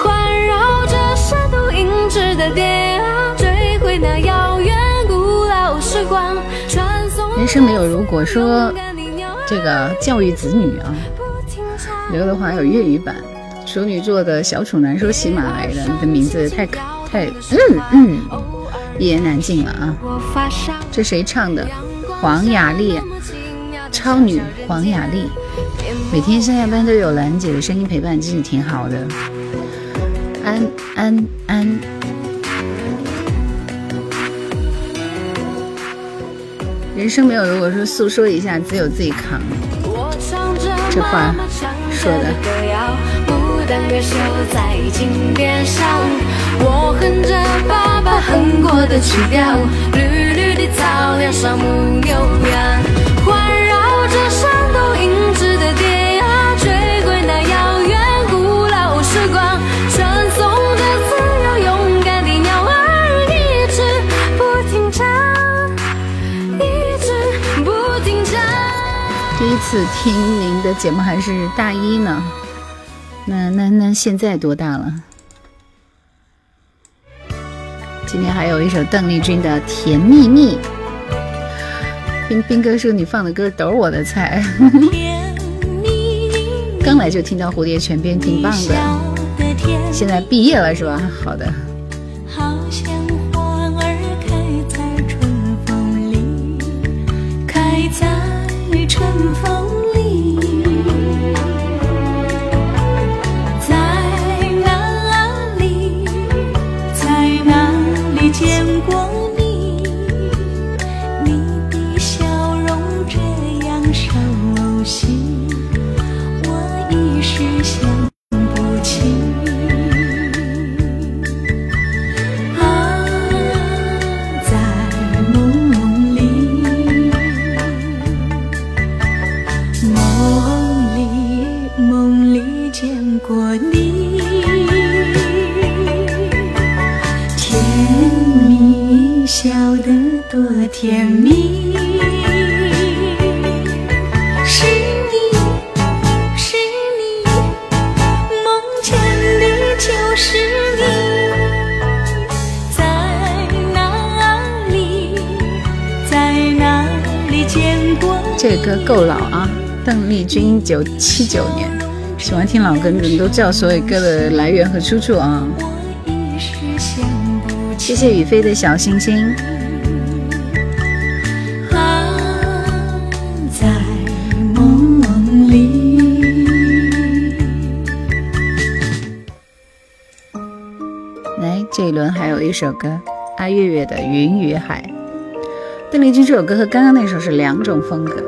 环绕着山头银翅的蝶啊，追回那遥远古老时光。人生没有如果，说这个教育子女啊，刘德华有粤语版。处女座的小处男说：“喜马来的，你的名字太太嗯嗯，一言难尽了啊！这谁唱的？黄雅莉，超女黄雅莉。每天上下班都有兰姐的声音陪伴，真是挺好的。安安安。人生没有如果说诉说一下，只有自己扛。这话说的。我哼着爸爸哼过的曲调，绿绿的草原上牧牛羊，环绕着山洞银质的蝶呀，追归那遥远古老时光，传颂着自由勇敢的鸟儿，一直不停唱，一直不停唱。第一次听您的节目还是大一呢，那那那现在多大了？今天还有一首邓丽君的《甜蜜蜜》。斌斌哥说你放的歌都是我的菜。刚来就听到蝴蝶泉边，挺棒的。现在毕业了是吧？好的。甜蜜，是你是你，梦见的就是你，在哪里？在哪里？见过？这歌够老啊，邓丽君一九七九年。喜欢听老歌，你们都知道所有歌的来源和出处啊。谢谢雨飞的小星星。一轮还有一首歌，阿月月的《云与海》。邓丽君这首歌和刚刚那首是两种风格。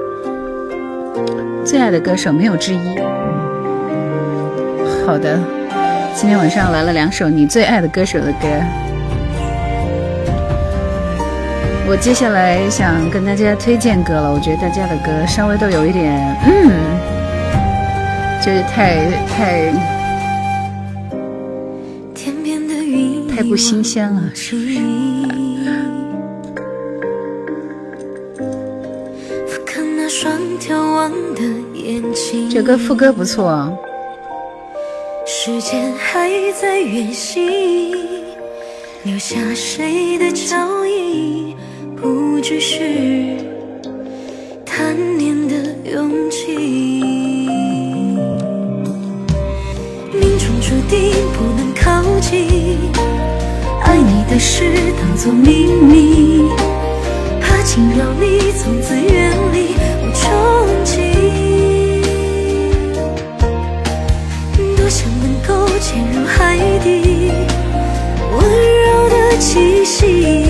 最爱的歌手没有之一。好的，今天晚上来了两首你最爱的歌手的歌。我接下来想跟大家推荐歌了，我觉得大家的歌稍微都有一点，嗯，就是太太不新鲜了。这歌副歌不错。时间还在远行，留下谁的脚印？不只是的事当作秘密，怕惊扰你，从此远离无踪迹。多想能够。潜入海底，温柔的气息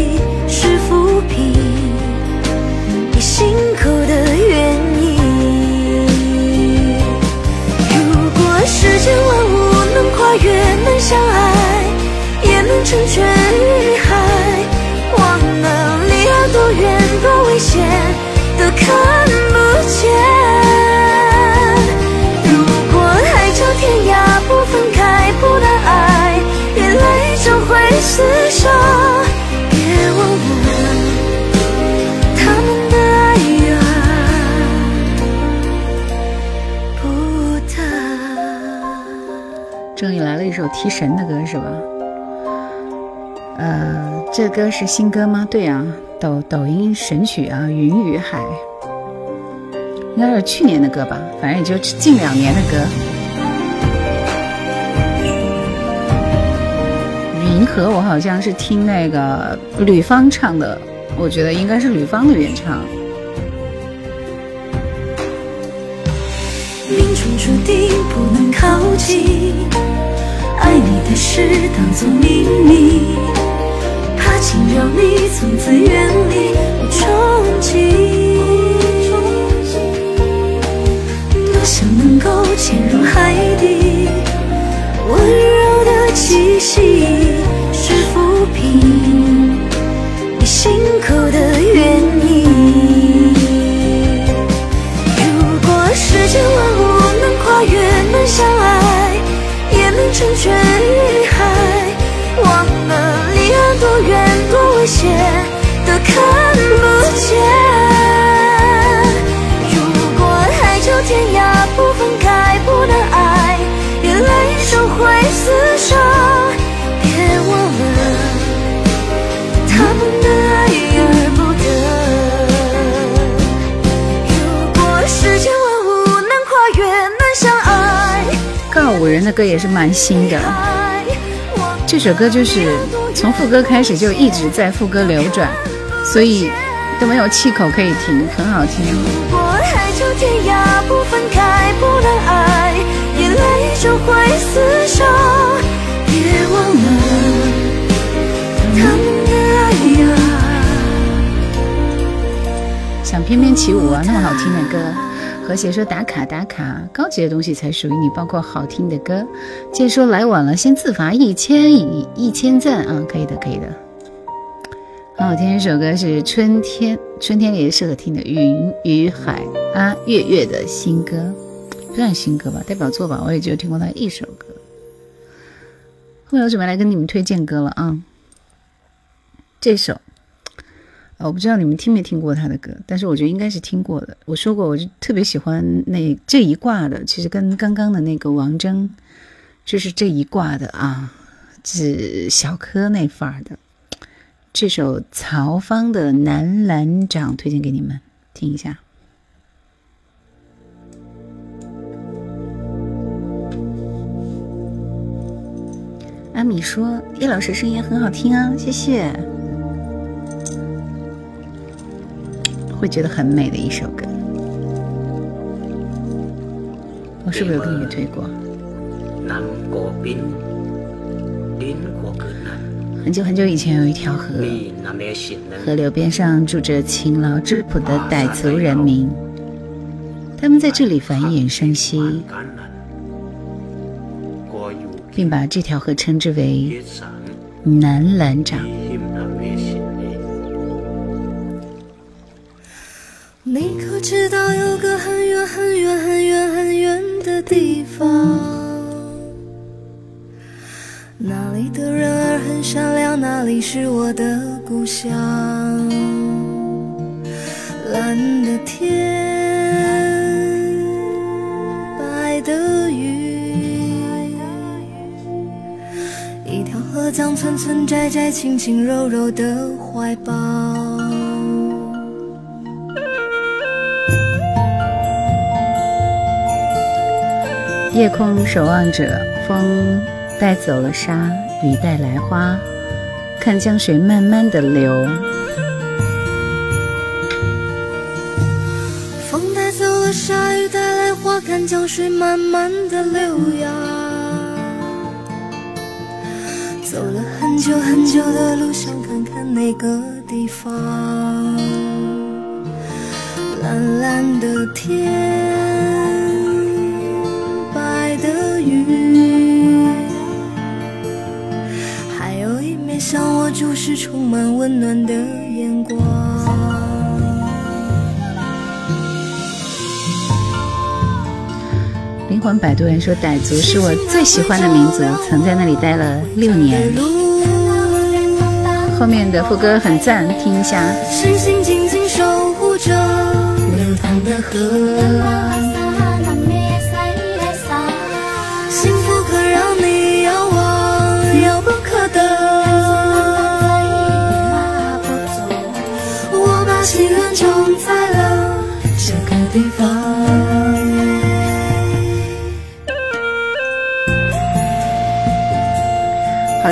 看不见。如果海角天涯不分开，不能爱，眼泪终会厮守，别忘了他们的爱啊，不得。终于来了一首提神的歌，是吧？呃，这歌是新歌吗？对啊，抖抖音神曲啊，《云与海》应该是去年的歌吧，反正也就近两年的歌。银河，我好像是听那个吕方唱的，我觉得应该是吕方的原唱。命中注定不能靠近，爱你的事当作秘密，怕惊扰你，从此远离我憧憬。就能够潜入海底，温柔的气息是抚平你心口的原因。如果世间万物能跨越，能相爱，也能成全与海，忘了离岸多远多危险，都看不见。人的歌也是蛮新的。这首歌就是从副歌开始就一直在副歌流转，所以都没有气口可以停，很好听。想翩翩起舞啊，那么好听的歌。和谐说打卡打卡，高级的东西才属于你，包括好听的歌。接着说来晚了，先自罚一千一一千赞啊，可以的，可以的。很好听，一首歌是春天，春天也适合听的《云与海》啊，月月的新歌，不算新歌吧，代表作吧，我也就听过他一首歌。后面我准备来跟你们推荐歌了啊，这首。我不知道你们听没听过他的歌，但是我觉得应该是听过的。我说过，我就特别喜欢那这一挂的，其实跟刚刚的那个王铮，就是这一挂的啊，是小柯那范儿的。这首曹芳的《南兰掌》推荐给你们听一下。阿米说：“叶老师声音很好听啊，谢谢。”会觉得很美的一首歌，我是不是有跟你们推过？很久很久以前，有一条河，河流边上住着勤劳质朴的傣族人民，他们在这里繁衍生息，并把这条河称之为南兰掌。我知道有个很远很远很远很远的地方，那里的人儿很善良，那里是我的故乡。蓝的天，白的云，一条河江村村窄窄，轻轻柔柔的怀抱。夜空守望者，风带走了沙，雨带来花，看江水慢慢的流。风带走了沙，雨带来花，看江水慢慢的流呀。走了很久很久的路，想看看那个地方。蓝蓝的天。向我注视充满温暖的眼光。灵魂摆渡人说：“傣族是我最喜欢的民族，曾在那里待了六年。”后面的副歌很赞，听一下。星星静静守护着流淌的河。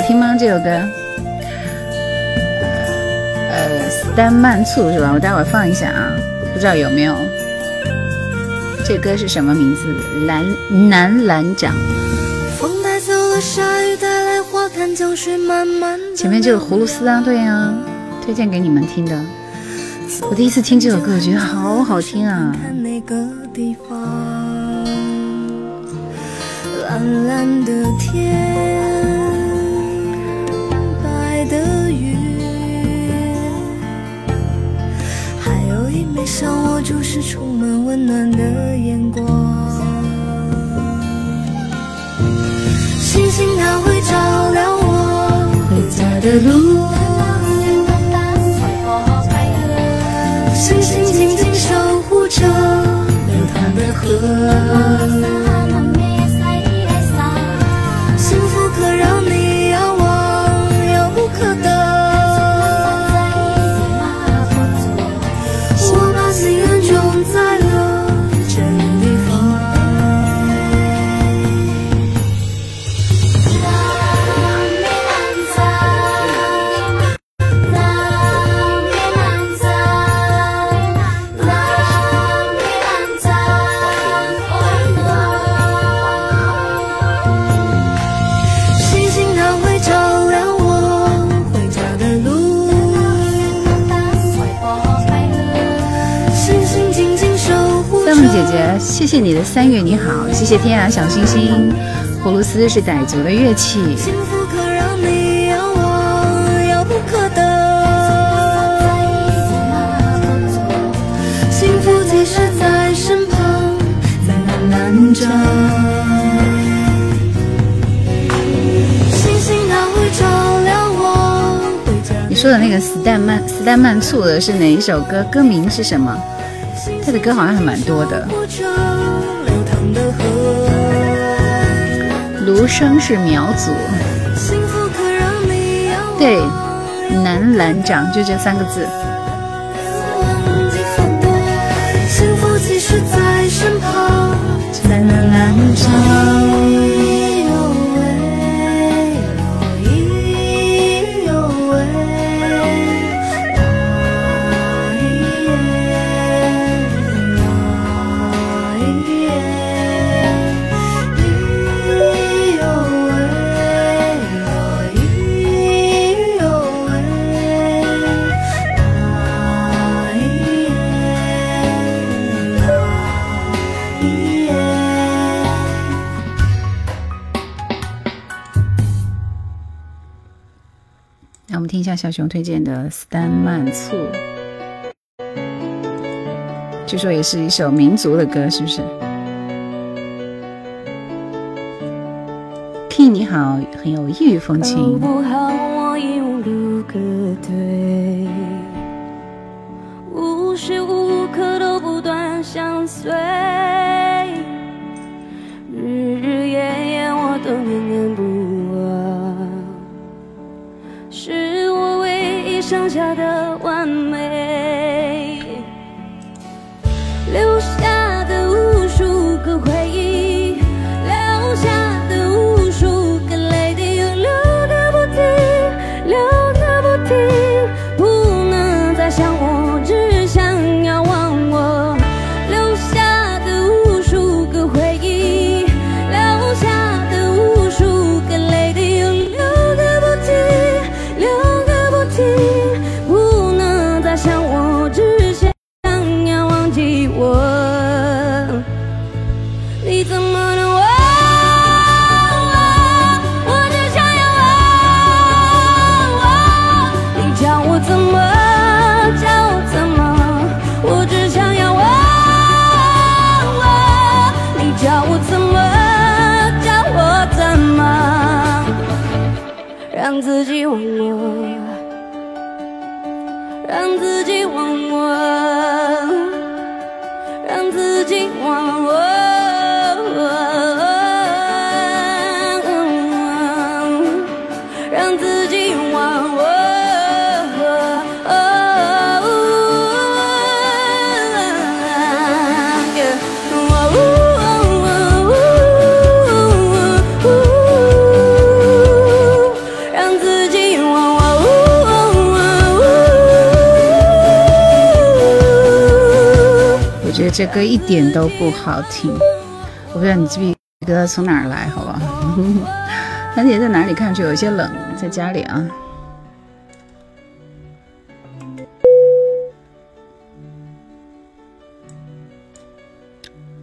听吗？这首歌？呃，斯丹慢醋是吧？我待会儿放一下啊，不知道有没有。这歌是什么名字？蓝南蓝掌。前面这个葫芦丝啊，对呀，推荐给你们听的。我第一次听这首歌，我觉得好好听啊！蓝蓝的天，有一枚向我注视、充满温暖的眼光。星星它会照亮我回家的路。星星静静守护着流淌的河，谢谢天涯小星星。葫芦丝是傣族的乐器。幸福可让你遥望，遥不可得。幸福即使在身旁，再难拦着。星星它会照亮我。你说的那个斯丹曼斯丹曼醋的是哪一首歌？歌名是什么？他的歌好像还蛮多的。卢生是苗族，对，南兰长就这三个字。幸福即使在身旁。小熊推荐的斯丹曼醋，据说也是一首民族的歌，是不是？King 你好，很有异域风情。不好？我已无路可退，无时无刻都不断相随，这歌一点都不好听，我不知道你这歌从哪儿来，好不好？<laughs> 兰姐在哪里看去有些冷，在家里啊。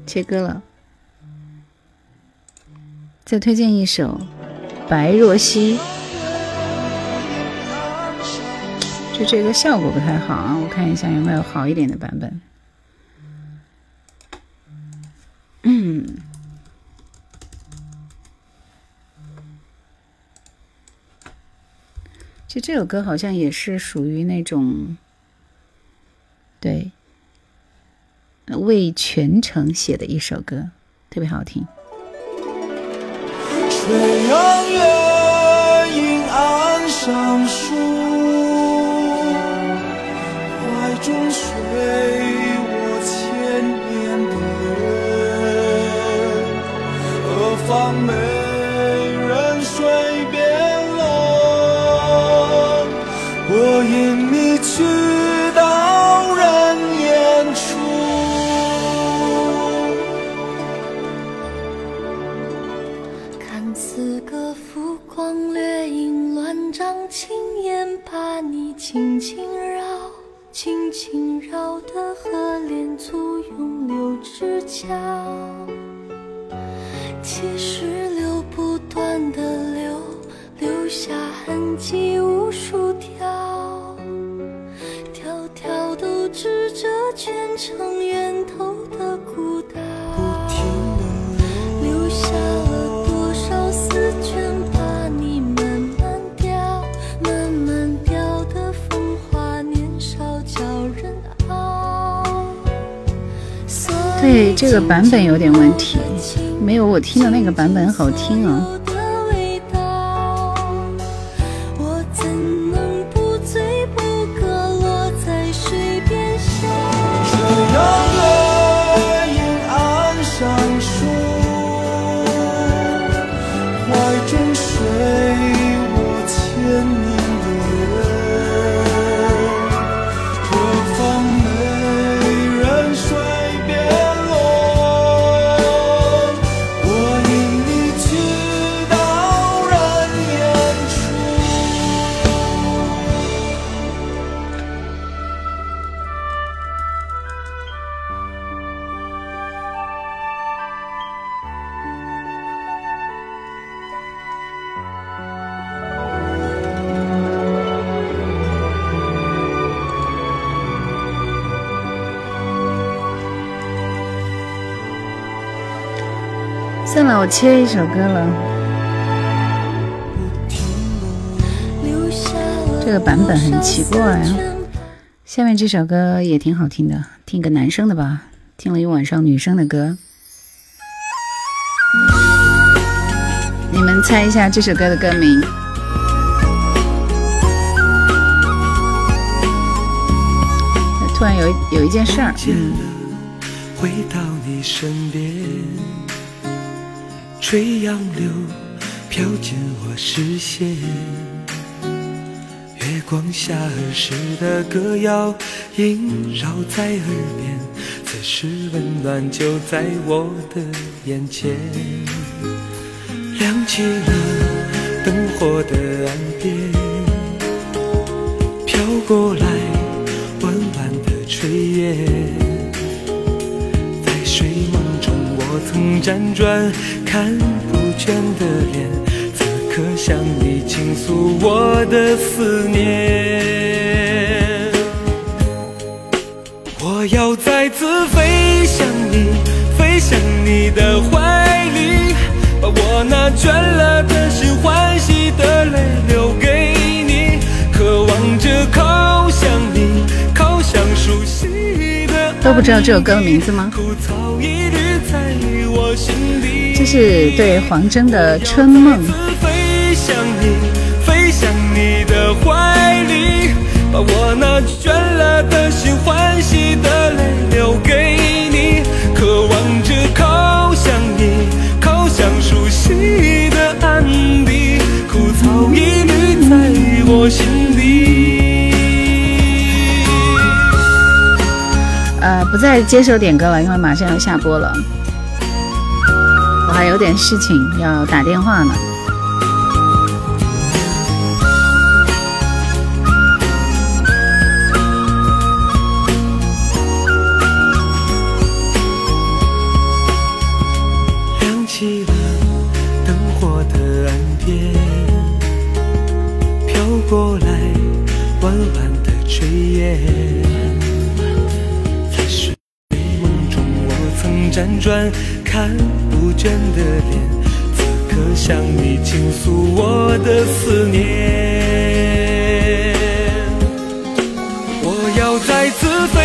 切歌了，再推荐一首《白若曦》，就这个效果不太好啊，我看一下有没有好一点的版本。其实这首歌好像也是属于那种，对，为全城写的一首歌，特别好听。垂杨月影岸上树，怀中睡我千年的人，何方美去到人烟处。看此个浮光掠影乱章轻烟把你轻轻绕轻轻绕的河连簇拥柳枝角其实这个版本有点问题，没有我听的那个版本好听啊。切一首歌了。这个版本很奇怪啊。下面这首歌也挺好听的，听个男生的吧。听了一晚上女生的歌，你们猜一下这首歌的歌名？突然有有一件事儿，嗯，回到你身边，吹杨柳飘进我视线，月光下儿时的歌谣萦绕在耳边，此时温暖就在我的眼前，亮起了灯火的岸边，飘过来温婉的炊烟。辗转看不倦的脸，此刻向你倾诉我的思念。我要再次飞向你，飞向你的怀里，把我那倦了的心、欢喜的泪留给你，渴望着靠向你，靠向熟悉的都不知道这首歌的名字吗？这是对黄征的《春梦》。飞向你，飞向你的怀里，把我那倦了的心、欢喜的泪留给你，渴望着靠向你，靠向熟悉的岸地，枯草一缕在我心底。呃，不再接受点歌了，因为马上要下播了，我还有点事情要打电话呢。亮起了灯火的岸边，飘过来弯弯的炊烟。在睡梦中，我曾辗转看倦的脸，此刻向你倾诉我的思念。我要再次飞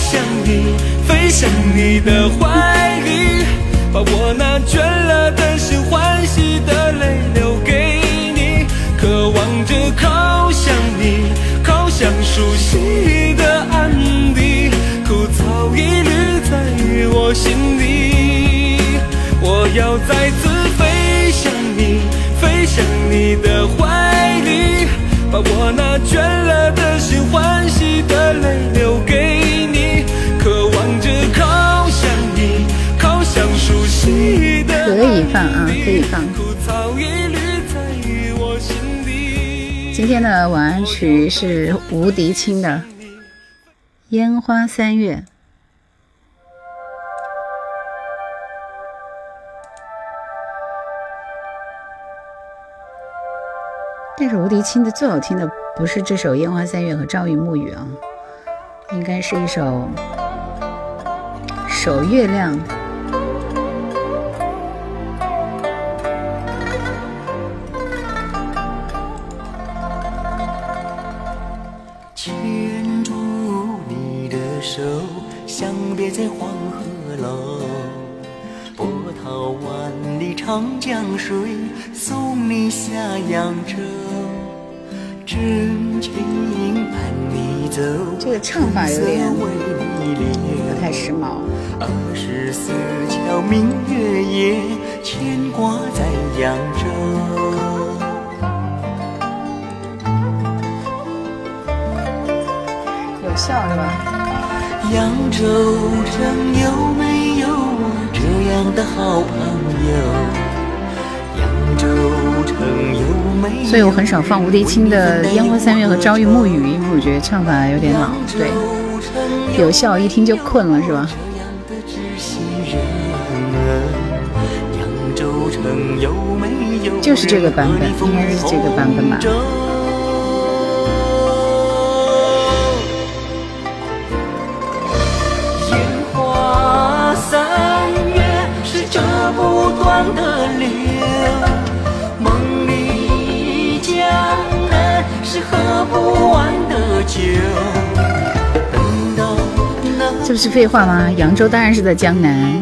向你，飞向你的怀里，把我那倦了的心、欢喜的泪留给你，渴望着靠向你，靠向熟悉的岸地，枯草一缕在我心底。要再次飞向你，飞向你的怀里，把我那倦了的心、欢喜的泪留给你，渴望着靠向你，靠向熟悉的可以放啊可以放枯草一缕在我心底。今天的晚安曲是吴迪清的。烟花三月。迪清的最好听的不是这首《烟花三月》和《朝云暮雨》啊，应该是一首《守月亮》。牵住你的手，相别在黄河楼。波涛万里长江水，送你下扬州。真情伴你走，这个唱法有点不太时髦。二十四桥明月夜，牵挂在扬州。有效是吧？扬州城有没有这样的好朋友？扬州？所以我很少放吴迪清的《烟花三月》和《朝云暮雨》，因为我觉得唱法有点老。对，有笑，一听就困了，是吧？就是这个版本应该是这个版本吧不完的酒。这不是废话吗？扬州当然是在江南。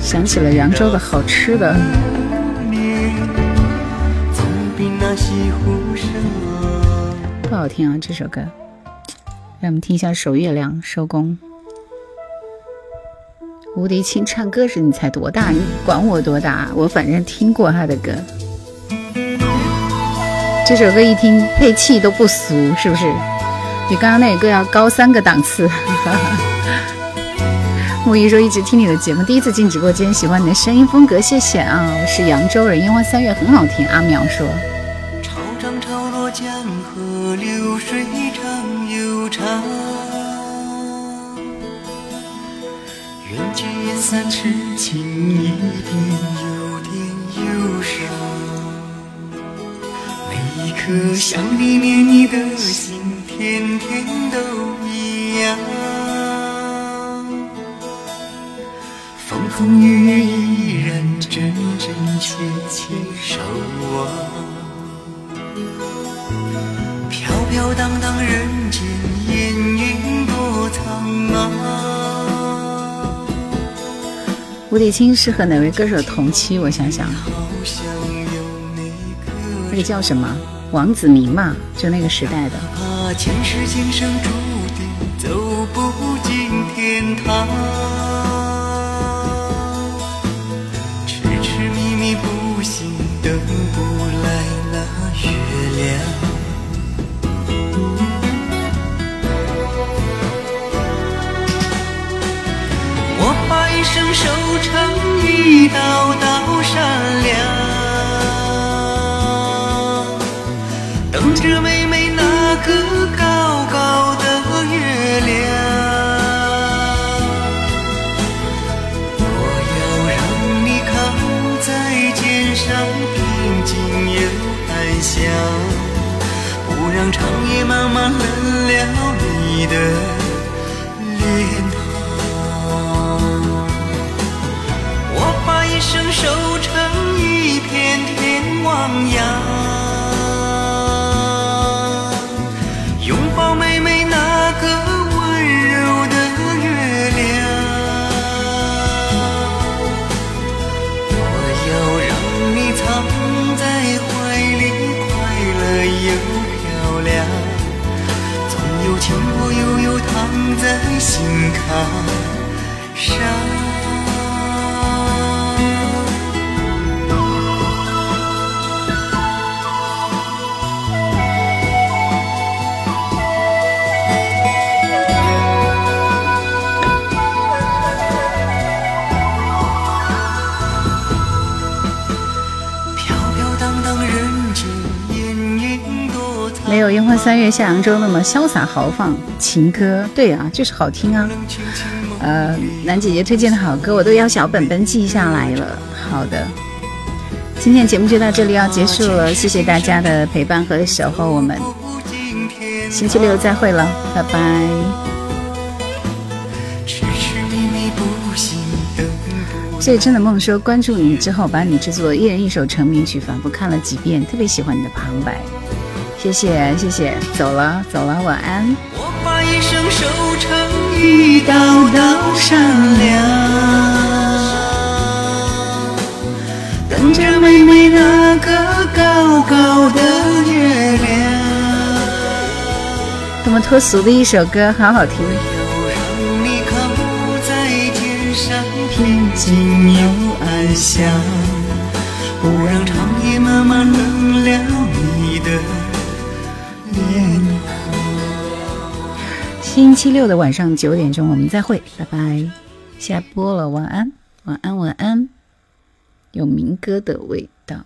想起了扬州的好吃的，不好听啊！这首歌，让我们听一下《守月亮》收工。吴迪清唱歌时你才多大？你管我多大？我反正听过他的歌。这首歌一听配器都不俗，是不是？比刚刚那个要高三个档次。<laughs> 木鱼说一直听你的节目，第一次进直播间，喜欢你的声音风格，谢谢啊！我是扬州人，烟花三月很好听。阿苗说，潮涨潮落江河流水长又长，缘聚缘散痴情一点每一颗想你念你的心，天天都一样。风风雨雨依然真真切切守望。飘飘荡荡人间烟云多苍茫。吴迪清是和哪位歌手同期？我想想，那个叫什么王子明嘛，就那个时代的。怕前世今生注定走不进天堂，痴痴迷迷不醒，等不慢慢冷了你的三月下扬州，那么潇洒豪放情歌，对啊，就是好听啊。呃，楠姐姐推荐的好歌，我都要小本本记下来了。好的，今天节目就到这里要结束了，谢谢大家的陪伴和守候，我们星期六再会了，拜拜。最真的梦说关注你之后，把你制作一人一首成名曲，反复看了几遍，特别喜欢你的旁白，谢谢谢谢，走了走了，晚安。我把一生守成一道道善良，等着妹妹那个高高的月亮。多么脱俗的一首歌，好好听。平静又安详，不让长夜慢慢冷了你的脸庞。星期六的晚上九点钟，我们再会，拜拜。下播了，晚安，晚安，晚安。有民歌的味道。